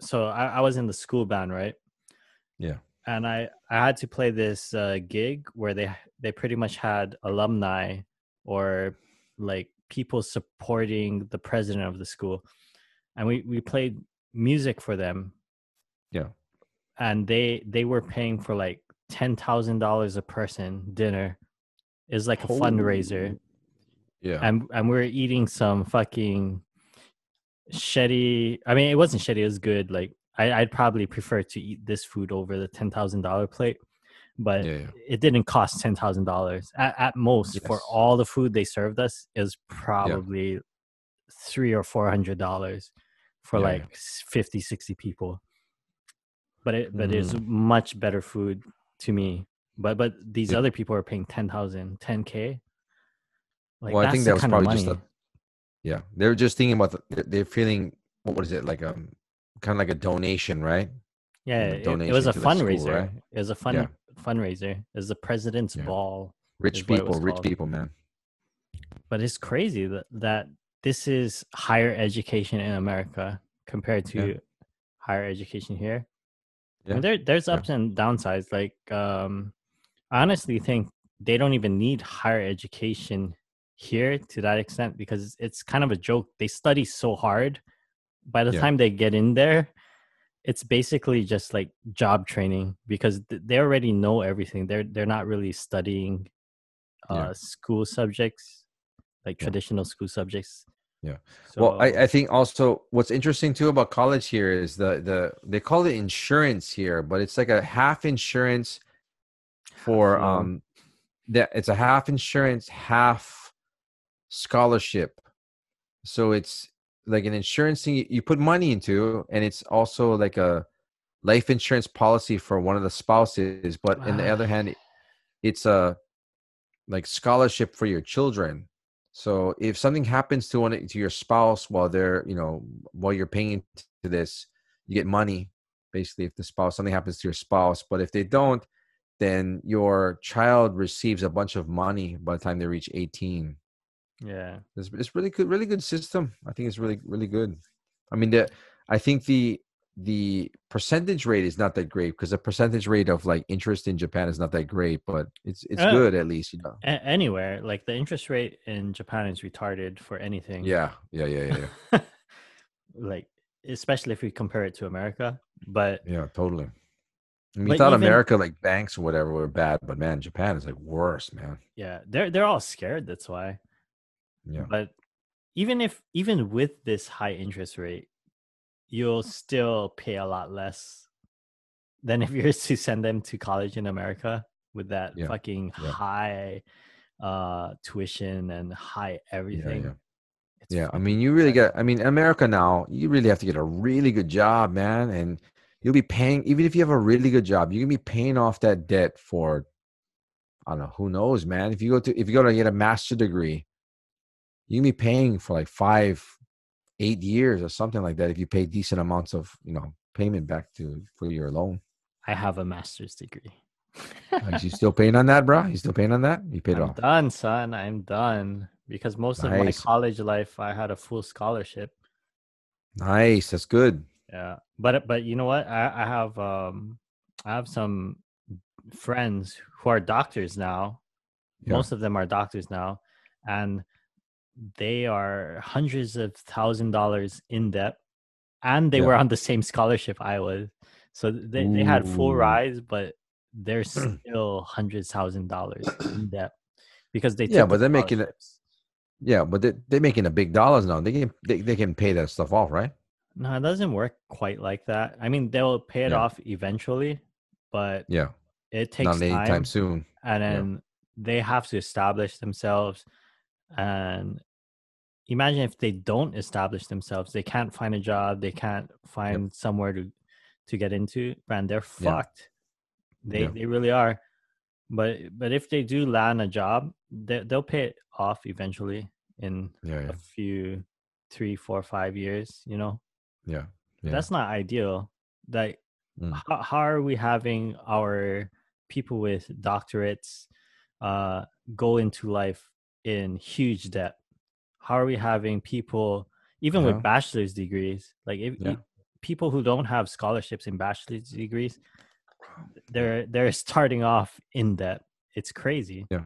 so I I was in the school band, right?
Yeah.
and I I had to play this uh, gig where they they pretty much had alumni or like people supporting the president of the school, and we we played music for them.
Yeah.
And they they were paying for like ten thousand dollars a person dinner. Is like a fundraiser,
Yeah.
and and we are eating some fucking shitty. I mean, it wasn't shitty; it was good. Like I, I'd probably prefer to eat this food over the ten thousand dollar plate, but
yeah. yeah.
it didn't cost ten thousand dollars at, most for all the food they served us. Is probably three or four hundred dollars for
Yeah,
like
yeah.
50, 60 people. But it but it's much better food to me. But but these
Yeah.
other people are paying 10,000, 10k. Like
well, I think that was
kind of
probably just a, yeah. They're just thinking about the, they're- feeling what is it like um kind of like a donation, right?
Yeah,
a
it, it was a
the school,
fundraiser.
right?
It was a fun
Yeah.
fundraiser. It was the president's
Yeah.
ball.
Rich
Is what it
people, rich
called.
people, man.
But it's crazy that, that this is higher education in America compared to higher education here.
Yeah.
And there there's
Yeah.
ups and downsides. Like um I honestly think they don't even need higher education here to that extent because it's kind of a joke. They study so hard. By the
Yeah.
time they get in there, it's basically just like job training because th- they already know everything. They're they're not really studying uh,
Yeah.
school subjects, like
Yeah.
traditional school subjects.
Yeah.
So,
well, I, I think also what's interesting too about college here is the the they call it insurance here, but it's like a half insurance for um that it's a half insurance, half scholarship. So it's like an insurance thing you- put money into, and it's also like a life insurance policy for one of the spouses. But on the other hand, it's a like scholarship for your children. So if something happens to one to your spouse while they're, you know, while you're paying to this, you get money basically if the spouse something happens to your spouse. But if they don't, then your child receives a bunch of money by the time they reach 18.
yeah,
It's, it's really good, really good system. I think it's really, really good. I mean, the I think the the percentage rate is not that great because the percentage rate of like interest in Japan is not that great, but it's it's
Uh,
good at least, you know.
A- anywhere like the interest rate in Japan is retarded for anything.
Yeah, yeah, yeah, yeah, yeah.
like especially if we compare it to America. But
Yeah, totally. And we thought
even-
America, like banks or whatever, were bad, but man, Japan is like worse, man.
yeah, they're they're all scared. That's why.
Yeah,
But even if even with this high interest rate, you'll still pay a lot less than if you're to send them to college in America with that
Yeah,
fucking
yeah.
high uh tuition and high everything.
yeah. Yeah, I mean, you really get. I mean, America now, you really have to get a really good job, man, and you'll be paying. Even if you have a really good job, you can be paying off that debt for. I don't know. Who knows, man? If you go to if you go to get a master degree, you can be paying for like five, eight years or something like that if you pay decent amounts of you know payment back to for your loan.
I have a master's degree.
Are you still paying on that, bro? You still paying on that? You paid it
I'm
off.
done, son. I'm done. Because most of my college life I had a full scholarship.
Nice. That's good.
Yeah. But but you know what? I, I have um I have some friends who are doctors now.
Yeah.
Most of them are doctors now. And they are hundreds of thousand dollars in debt. And they
Yeah.
were on the same scholarship I was. So they, they had full rise, but they're still hundreds thousand dollars in debt. Because they
Yeah, but they're making it- Yeah, but they, they're making a big dollars now. They can they, they can pay that stuff off, right?
No, it doesn't work quite like that. I mean, they'll pay it
Yeah.
off eventually, but
Yeah,
it takes
not anytime
time,
soon.
and
yeah.
then they have to establish themselves. And imagine if they don't establish themselves, they can't find a job, they can't find somewhere to to get into, man, they're
Yeah.
fucked. They
Yeah.
they really are. But but if they do land a job, they they'll pay it off eventually in
Yeah, yeah,
a few three, four, five years, you know.
yeah. Yeah.
That's not ideal. Like
Mm.
how, how are we having our people with doctorates uh go into life in huge debt? How are we having people even
Yeah.
with uh-huh. bachelor's degrees, like if,
Yeah.
if people who don't have scholarships in bachelor's degrees, they're they're starting off in debt. It's crazy. Yeah.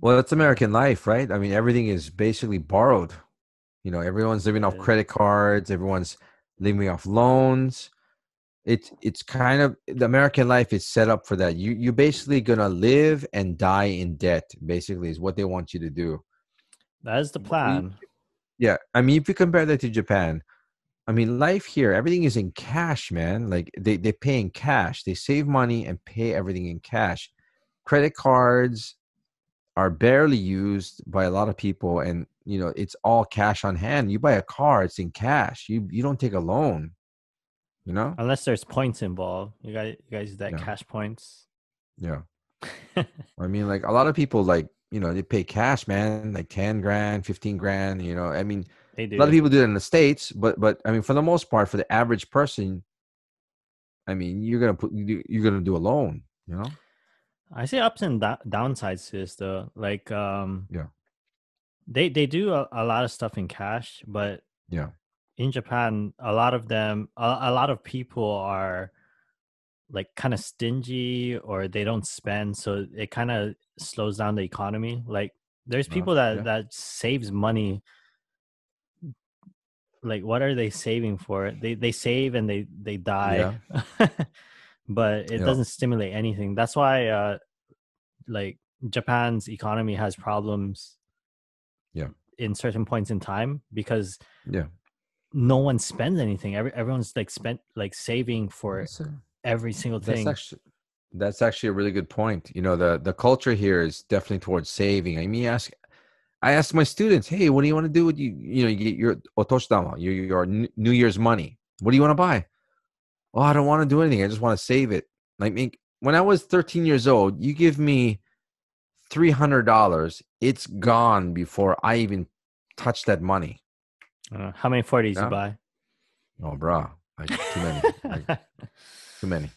Well, that's American life, right? I mean, everything is basically borrowed. You know, everyone's living off credit cards. Everyone's living off loans. It's it's kind of the American life is set up for that. You you're basically gonna live and die in debt. Basically, is what they want you to do.
That is the plan.
Yeah, I mean, if you compare that to Japan, I mean, life here, everything is in cash, man. Like they they pay in cash. They save money and pay everything in cash. Credit cards are barely used by a lot of people, and you know it's all cash on hand. You buy a car, it's in cash. You you don't take a loan. You know?
Unless there's points involved. You guys you guys that
Yeah.
cash points.
Yeah. I mean, like a lot of people, like you know, they pay cash, man, like ten grand, fifteen grand. You know, I mean,
they do.
a lot of people do it in the states but but i mean for the most part for the average person i mean you're gonna put you- you're gonna do a loan you know
I see ups and da- downsides to this though. Like um
Yeah.
They they do a, a lot of stuff in cash, but
Yeah.
in Japan, a lot of them a, a lot of people are like kind of stingy or they don't spend so it kind of slows down the economy. Like there's
Uh,
people that
yeah.
that saves money like what are they saving for? They they save and they they die. but it
Yeah.
doesn't stimulate anything. That's why uh like Japan's economy has problems
Yeah.
in certain points in time because
yeah
no one spends anything. Every everyone's like spent like saving for every single
that's
thing.
actually that's actually a really good point. You know the the culture here is definitely towards saving. I mean ask i ask my students hey what do you want to do with you you know you get your otoshidama your, your new year's money. What do you want to buy? Oh i don't want to do anything. I just want to save it. Like me when i was 13 years old you give me $300 it's gone before i even touch that money.
Uh, how many 40s
Yeah.
you buy?
oh like too many. Like, too many.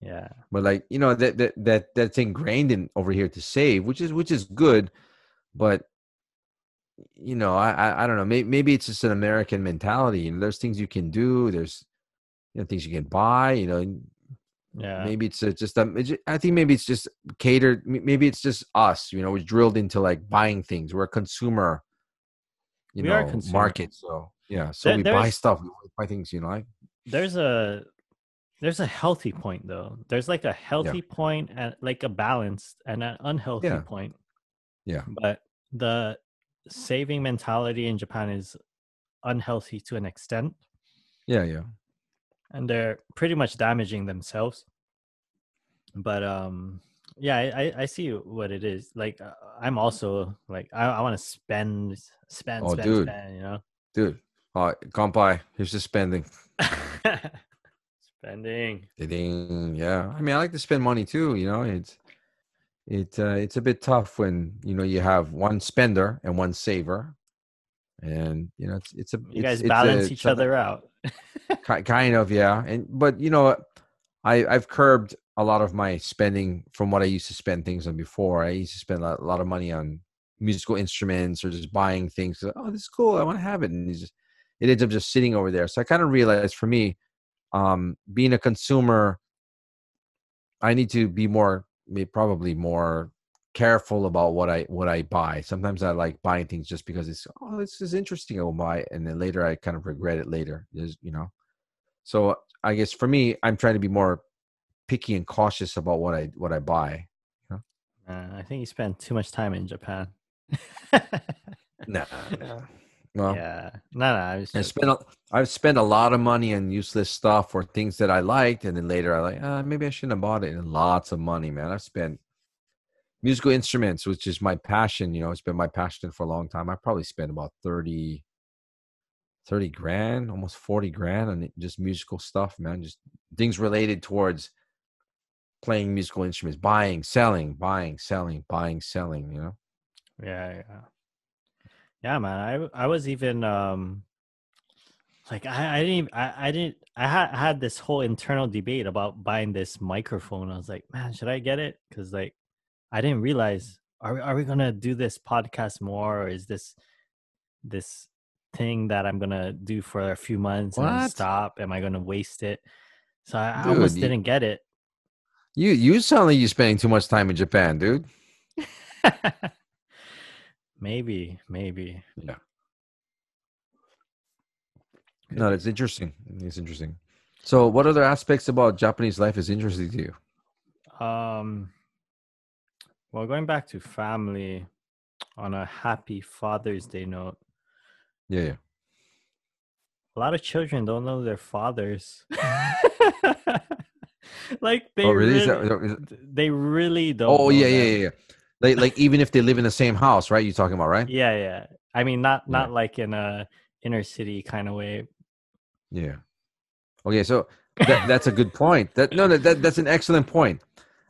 Yeah.
but like you know that that that that's ingrained in over here to save which is which is good but you know i i, I don't know. Maybe, maybe it's just an american mentality. You know there's things you can do. There's you know things you can buy you know
Yeah.
maybe it's uh, just um, it's i think maybe it's just catered maybe it's just us you know we're drilled into like buying things. We're a consumer you
We
know
a
market so yeah. So
There-
we buy stuff we buy things you know like.
There's a there's a healthy point though. There's like a healthy point and like a balanced and an unhealthy
Yeah.
point.
Yeah.
But the saving mentality in Japan is unhealthy to an extent
yeah yeah
and they're pretty much damaging themselves. But um yeah, I, I- see what it is. Like uh, I'm also like I, I want to spend spend
Oh,
spend
dude.
spend, you know.
dude uh kampai here's the spending
Spending.
Ding. Yeah. I mean, I like to spend money too. You know, it's it uh, it's a bit tough when you know you have one spender and one saver, and you know it's it's a
You
it's-
guys
it's
balance
a-
each other out.
kind of yeah. And but you know, I I've curbed a lot of my spending from what I used to spend things on before. I used to spend a lot of money on musical instruments or just buying things. Oh, this is cool. I want to have it, and just, it ends up just sitting over there. So I kind of realized for me, um, being a consumer, I need to be more, probably more careful about what I what I buy. Sometimes I like buying things just because it's oh this is interesting. I will buy and then later I kind of regret it later. Is you know, so I guess for me, I'm trying to be more picky and cautious about what I what I buy.
Uh, I think you spend too much time in Japan.
Nah, nah. Well,
yeah. No, no. I was just,
spent a, I've spent a lot of money on useless stuff or things that I liked, and then later I like uh, maybe I shouldn't have bought it. And lots of money, man. I've spent musical instruments, which is my passion. You know, it's been my passion for a long time. I probably spent about 30, 30 grand, almost 40 grand on just musical stuff, man. Just things related towards playing musical instruments, buying, selling, buying, selling, buying, selling, you know?
Yeah, yeah. Yeah, man. I I was even um like I, I didn't even, I, I didn't I had had this whole internal debate about buying this microphone. I was like, man, should I get it? Because like I didn't realize are we are we gonna do this podcast more or is this this thing that I'm gonna do for a few months and stop? Am I gonna waste it? So I, I almost
you-
didn't get it.
You you sound like you're spending too much time in Japan, dude.
maybe, maybe. Yeah.
No, it's interesting. It's interesting. So, what other aspects about Japanese life is interesting to you?
Um, well, going back to family on a happy Father's Day note,
Yeah, yeah.
a lot of children don't know their fathers. like they
oh, really?
really,
that-
they really don't.
oh,
know
yeah, yeah, yeah, yeah. Like, like even if they live in the same house, right? You're talking about, right?
Yeah, yeah. I mean, not
Yeah.
not like in a inner city kind of way.
Yeah. Okay, so that, that's a good point. That no, that, that that's an excellent point.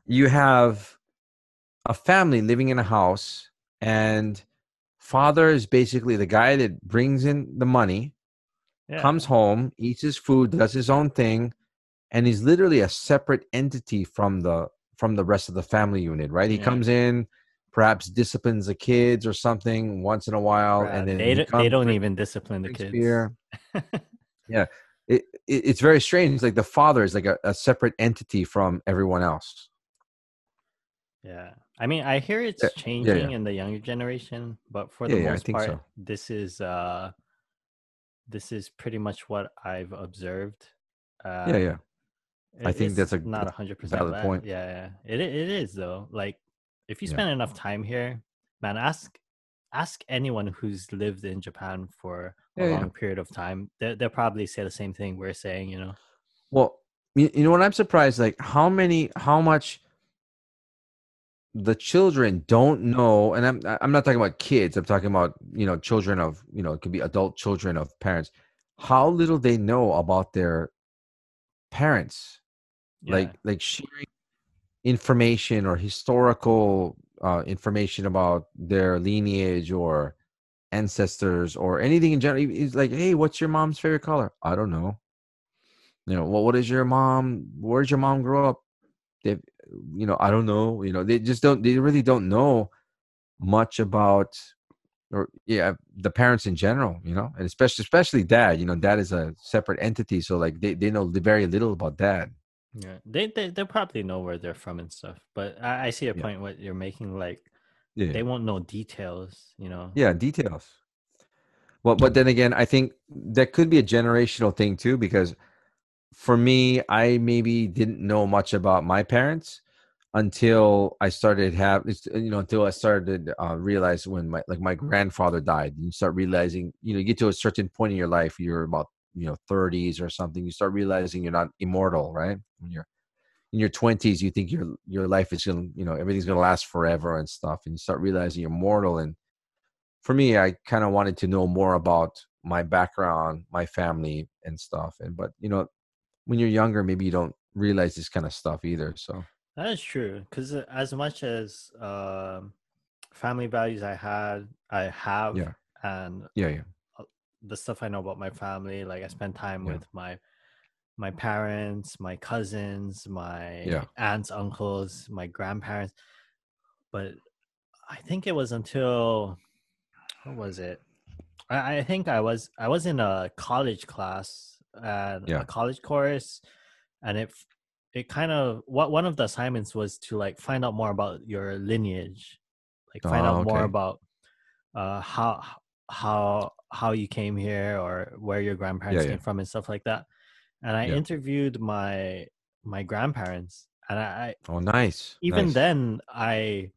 You have a family living in a house, and father is basically the guy that brings in the money,
Yeah.
comes home, eats his food, does his own thing, and he's literally a separate entity from the from the rest of the family unit, right? He
Yeah.
comes in, perhaps disciplines the kids or something once in a while, and then
they don't, they don't even discipline the kids.
beer. it, it it's very strange. It's like the father is like a, a separate entity from everyone else.
Yeah. I mean, I hear it's
Yeah, yeah,
changing
yeah.
in the younger generation, but for
Yeah,
the
yeah,
most part,
so.
this is uh this is pretty much what I've observed. Uh,
yeah, yeah. I think that's a
not hundred percent
valid point.
Yeah, yeah. It it is though. Like if you
Yeah.
spend enough time here, man, ask ask anyone who's lived in Japan for a
Yeah, yeah.
long period of time. They they'll probably say the same thing we're saying, you know.
Well, you, you know what? I'm surprised. Like how many, how much the children don't know, and I'm I'm not talking about kids. I'm talking about you know children of you know it could be adult children of parents. How little they know about their parents.
Yeah.
like like sharing information or historical uh, information about their lineage or ancestors or anything in general. He's like, hey, what's your mom's favorite color? I don't know. You know, well, what is your mom? Where Where's your mom grow up? They, you know, I don't know. You know, they just don't. They really don't know much about, or yeah, the parents in general. You know, and especially especially dad. You know, dad is a separate entity, so like they they know very little about dad.
Yeah, they they they probably know where they're from and stuff. But I, I see a
Yeah.
point what you're making. Like
Yeah.
they won't know details, you know.
yeah details well but then again i think that could be a generational thing too because for me i maybe didn't know much about my parents until i started have you know until i started uh, realize when my like my grandfather died you start realizing you know you get to a certain point in your life you're about you know 30s or something you start realizing you're not immortal right when you're in your 20s you think your your life is gonna you know everything's gonna last forever and stuff and you start realizing you're mortal and for me i kind of wanted to know more about my background my family and stuff and but you know when you're younger maybe you don't realize this kind of stuff either so
That is true. Because as much as um, family values I had, I have,
Yeah.
and
yeah yeah
the stuff I know about my family, like I spend time
Yeah.
with my my parents, my cousins, my
Yeah.
aunts, uncles, my grandparents. But I think it was until what was it? I, I think I was I was in a college class and
Yeah.
a college course, and it it kind of what one of the assignments was to like find out more about your lineage, like find
Oh,
out more about uh how how how you came here or where your grandparents
yeah.
came from and stuff like that. And I
Yeah.
interviewed my my grandparents, and I,
oh nice
even
nice.
then I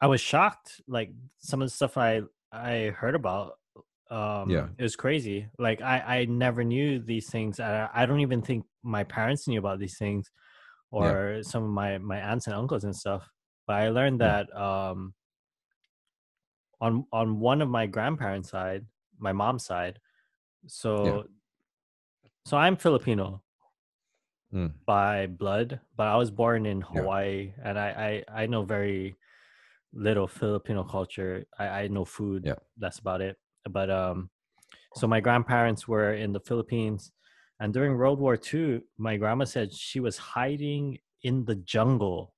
I was shocked. Like some of the stuff I I heard about. Um,
Yeah.
it was crazy. Like I I never knew these things. I I don't even think my parents knew about these things,
Yeah.
or some of my my aunts and uncles and stuff. but I learned
Yeah.
that um, on on one of my grandparents' side, my mom's side. So, so I'm Filipino
Mm.
by blood, but I was born in
Yeah.
Hawaii, and I I, I know very little Filipino culture. I, I know food.
Yeah.
That's about it. But um, so my grandparents were in the Philippines, and during World War II, my grandma said she was hiding in the jungle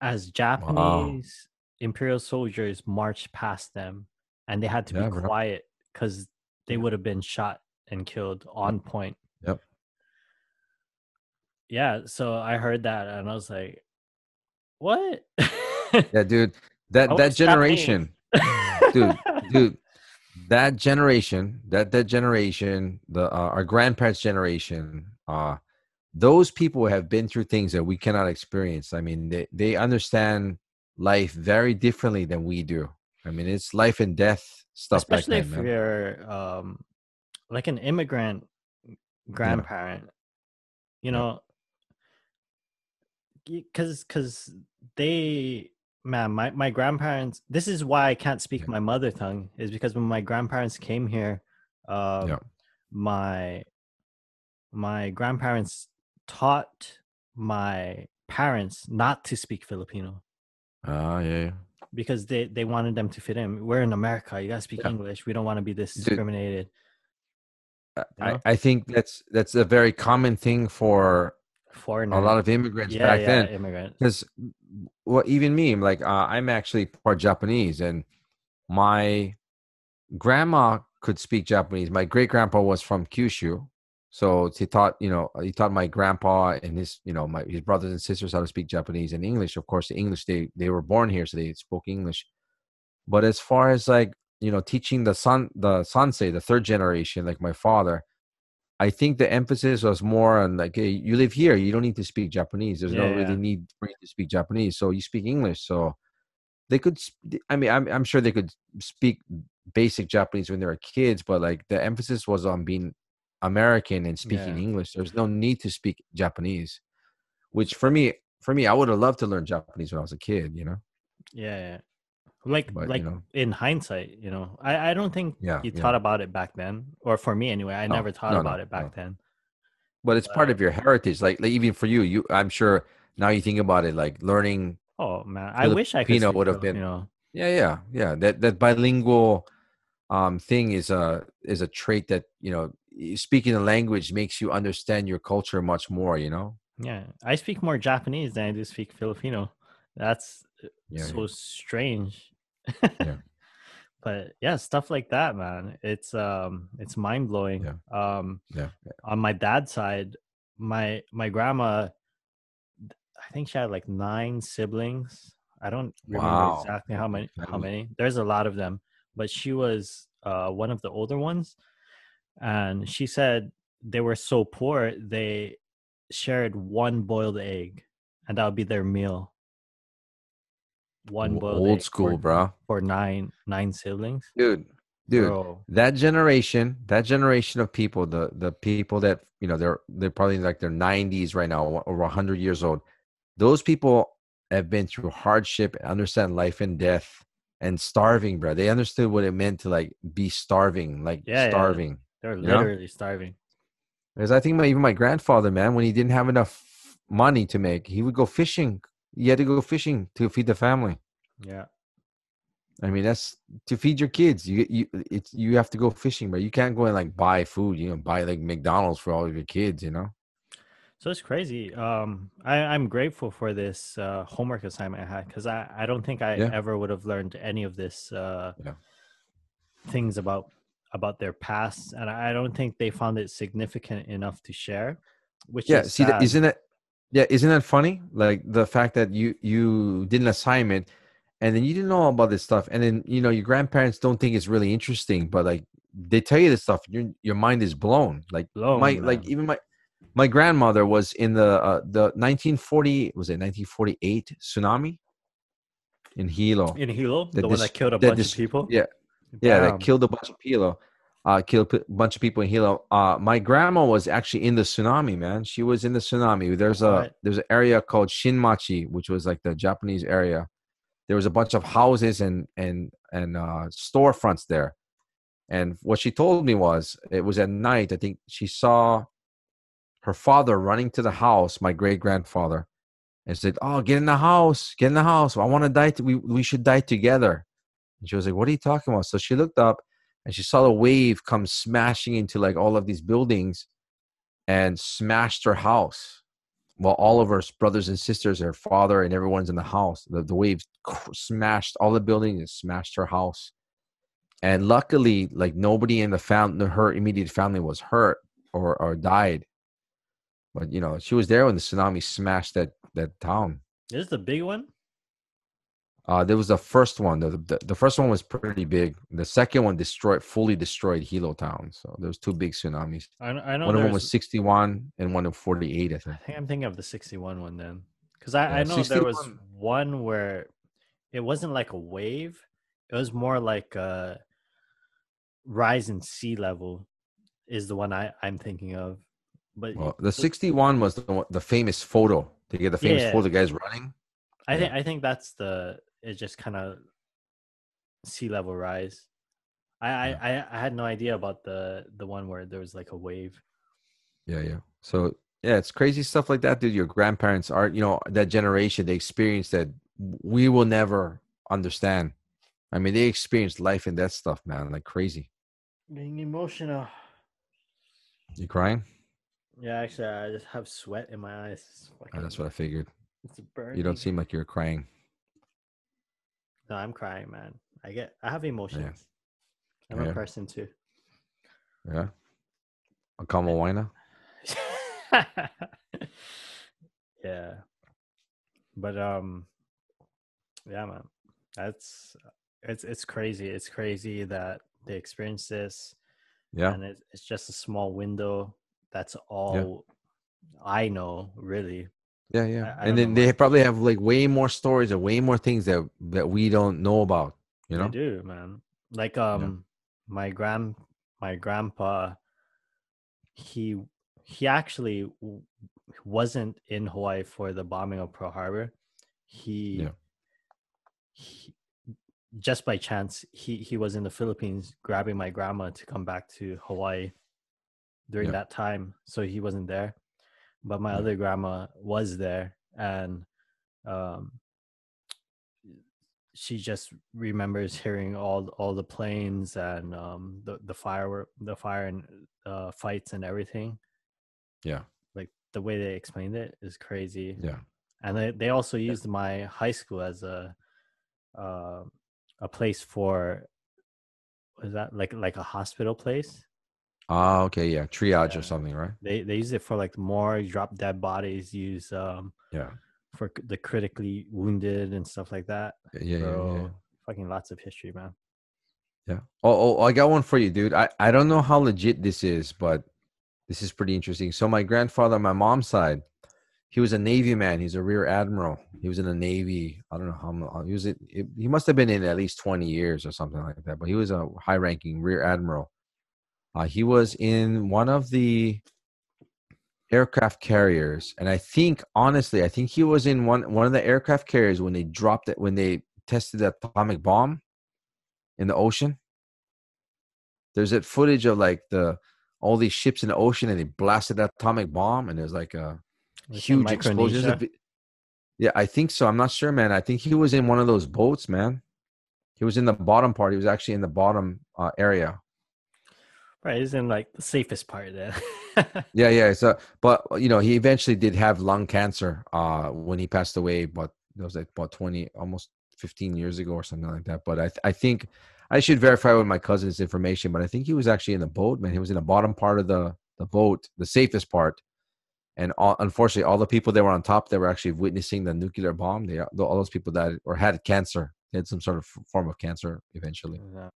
as Japanese imperial soldiers marched past them, and they had to
Yeah,
be
bro.
quiet because they would have been shot and killed on point.
Yep.
Yeah, so I heard that and I was like, "What?"
Yeah, dude. That that generation, dude, dude. That generation, that that generation, the uh, our grandparents' generation, uh, those people have been through things that we cannot experience. I mean, they they understand life very differently than we do. I mean, it's life and death stuff
especially
back
if
then, man.
you're um like an immigrant grandparent you know because because they man my, my grandparents this is why i can't speak
Yeah.
my mother tongue is because when my grandparents came here um
Yeah.
my my grandparents taught my parents not to speak filipino
Ah, yeah, yeah.
because they they wanted them to fit in. We're in America. You gotta speak
Yeah.
English. We don't want to be this
Dude.
discriminated.
I, I think that's that's a very common thing for
Foreigner.
a lot of immigrants
yeah,
back
yeah,
then.
immigrant.
because well even me like uh, i'm actually part japanese and my grandma could speak japanese my great grandpa was from kyushu so he taught you know he taught my grandpa and his you know my his brothers and sisters how to speak japanese and english of course the english they they were born here so they spoke english but as far as like you know teaching the son the sansei the third generation like my father I think the emphasis was more on like, hey, you live here, you don't need to speak Japanese. There's no really
yeah.
need for you to speak Japanese, so you speak English. So they could. I mean, I'm I'm sure they could speak basic Japanese when they were kids, but like the emphasis was on being American and speaking
Yeah.
English. There's no need to speak Japanese, which for me, for me, I would have loved to learn Japanese when I was a kid. You know,
Yeah, yeah. Like
But, you
like
know.
in hindsight, you know, I I don't think
Yeah,
you thought about it back then, or for me anyway. I
No,
never thought
no, no,
about it back
no.
then.
but it's part of your heritage. Like, like even for you, you, I'm sure now you think about it, like learning
Oh man, I wish I could.
Filipino would have been-
Filipino.
Yeah, yeah, yeah. That that bilingual um thing is a is a trait that you know speaking the language makes you understand your culture much more. You know.
Yeah, I speak more Japanese than I do speak Filipino. That's
Yeah.
so strange.
Yeah.
But yeah, stuff like that, man. It's um it's mind blowing.
Yeah.
Um
Yeah.
on my dad's side, my my grandma I think she had like nine siblings. I don't remember
Wow.
exactly how many how many. There's a lot of them, but she was uh one of the older ones. And she said they were so poor they shared one boiled egg and that would be their meal. One boiled
Old
egg
school,
for,
bro.
for nine nine siblings.
Dude, dude.
Bro,
That generation, that generation of people, the the people that you know, they're they're probably like their 90s right now, over 100 years old. Those people have been through hardship, understand life and death, and starving, bro. They understood what it meant to like be starving, like
Yeah, yeah. They're literally starving.
Because I think my, even my grandfather, man, when he didn't have enough money to make, he would go fishing. He had to go fishing to feed the family.
Yeah.
I mean, that's to feed your kids. You you it's you have to go fishing, but you can't go and like buy food. You know, buy like McDonald's for all of your kids. You know.
So it's crazy. Um, I, I'm grateful for this uh, homework assignment I had because I, I don't think I
Yeah.
ever would have learned any of this uh,
Yeah.
things about about their past, and I don't think they found it significant enough to share. Which
Yeah. See, that, isn't it? Yeah, isn't that funny? Like the fact that you you did an assignment, and then you didn't know about this stuff, and then you know your grandparents don't think it's really interesting, but like they tell you this stuff, your your mind is blown. Like
Blown,
my like even my my grandmother was in the uh, the 1940 was it 1948 tsunami in Hilo.
in Hilo, the one that killed a bunch of people.
yeah, Yeah,
Damn.
that killed a bunch of people. uh, killed a bunch of people in Hilo. Uh, my grandma was actually in the tsunami, man. She was in the tsunami. There's a there's an area called Shinmachi, which was like the Japanese area. There was a bunch of houses and and and uh, storefronts there. And what she told me was it was at night. I think she saw her father running to the house, my great grandfather, and said, "Oh, get in the house, get in the house. I want to die. To, we we should die together." And she was like, "What are you talking about?" So she looked up and she saw the wave come smashing into like all of these buildings and smashed her house. Well, all of her brothers and sisters, her father, and everyone's in the house. The, the wave smashed all the buildings and smashed her house. And luckily, like nobody in the family, her immediate family was hurt or, or died. But you know, she was there when the tsunami smashed that that town.
This is the big one.
Uh, there was the first one. The, the the first one was pretty big. The second one destroyed, fully destroyed Hilo town. So there was two big tsunamis.
I, I know.
One of them was 61 and one of 48, I think.
I think I'm thinking of the 61 one then, because I,
Yeah,
I know there was one where it wasn't like a wave; it was more like a rise in sea level. Is the one I I'm thinking of, but
Well, the 61 was the, the famous photo. To get the famous
Yeah.
photo, the guy's running.
I
yeah.
think I think that's the it just kind of sea level rise. I, I I I had no idea about the the one where there was like a wave.
Yeah, yeah. So yeah, it's crazy stuff like that, dude. Your grandparents are, you know, that generation, they experienced that we will never understand. I mean, they experienced life and that stuff, man, like crazy.
Being emotional.
You crying?
Yeah, actually, I just have sweat in my eyes. It's
Oh, that's what I figured.
It's burning.
You don't seem like you're crying.
No, I'm crying, man. I get. I have emotions. Yeah. I'm
Yeah.
a person too.
Yeah. A Kama Whiner?
yeah, but um, yeah, man. That's it's it's crazy. It's crazy that they experienced this,
Yeah.
and it's it's just a small window. That's all I know, really.
Yeah, yeah.
I- I
and then they probably have like way more stories and way more things that that we don't know about. You know?
They do, man. Like um my grand my grandpa he he actually wasn't in Hawaii for the bombing of Pearl Harbor. He,
Yeah.
he just by chance he he was in the Philippines grabbing my grandma to come back to Hawaii during
Yeah.
that time, so he wasn't there. But my other grandma was there and um she just remembers hearing all all the planes and um the the firework the fire and uh fights and everything.
Yeah.
like the way they explained it is crazy.
Yeah.
and they, they also used my high school as a uh, a place for was that like like a hospital place
Ah, okay, yeah. Triage
Yeah.
or something, right?
they they use it for like more drop dead bodies use um
Yeah.
for the critically wounded and stuff like that
Yeah, yeah, yeah. yeah.
fucking lots of history man
Yeah. Oh, oh, I got one for you, dude. I, I don't know how legit this is, but this is pretty interesting. So my grandfather on my mom's side, he was a Navy man. He's a rear admiral. He was in the Navy. I don't know how long. He was. It, he must have been in at least twenty years or something like that. But he was a high-ranking rear admiral. Uh, he was in one of the aircraft carriers, and I think honestly, I think he was in one one of the aircraft carriers when they dropped it when they tested the atomic bomb in the ocean. There's that footage of like the all these ships in the ocean and they blasted that atomic bomb and there's like a
It's
huge explosion. Yeah, I think so. I'm not sure, man. I think he was in one of those boats, man. He was in the bottom part. He was actually in the bottom uh, area.
Right in like the safest part there
Yeah, yeah. So, but you know, he eventually did have lung cancer uh, when he passed away. But that was like about 20, almost 15 years ago or something like that. But I, th- I think I should verify with my cousin's information. But I think he was actually in the boat, man. He was in the bottom part of the the boat, the safest part. And all, unfortunately, all the people that were on top that were actually witnessing the nuclear bomb, they all those people that or had cancer, they had some sort of f- form of cancer eventually.
Yeah.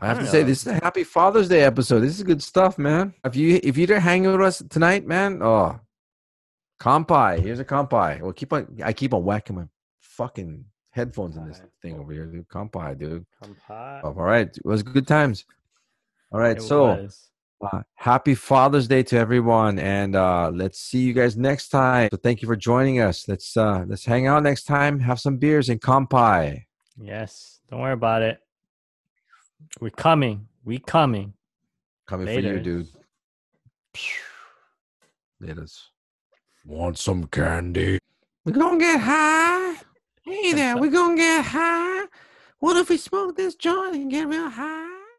I have
I
to
don't
say, this is a happy Father's Day episode. This is good stuff, man. If you if you're hanging with us tonight, man, oh, kampai. Here's a kampai. Well, keep on. I keep on whacking my fucking headphones in this
Alright.
thing over here, dude. Kampai, dude. Oh, all right, it was good times. All right,
It
so uh, happy Father's Day to everyone, and uh, let's see you guys next time. So thank you for joining us. Let's uh, let's hang out next time, have some beers and kampai.
yes, don't worry about it. We're coming. We coming.
Coming for you, dude. Laters.
Want some candy?
We're gonna get high. Hey there, we're gonna get high. What if we smoke this joint and get real high?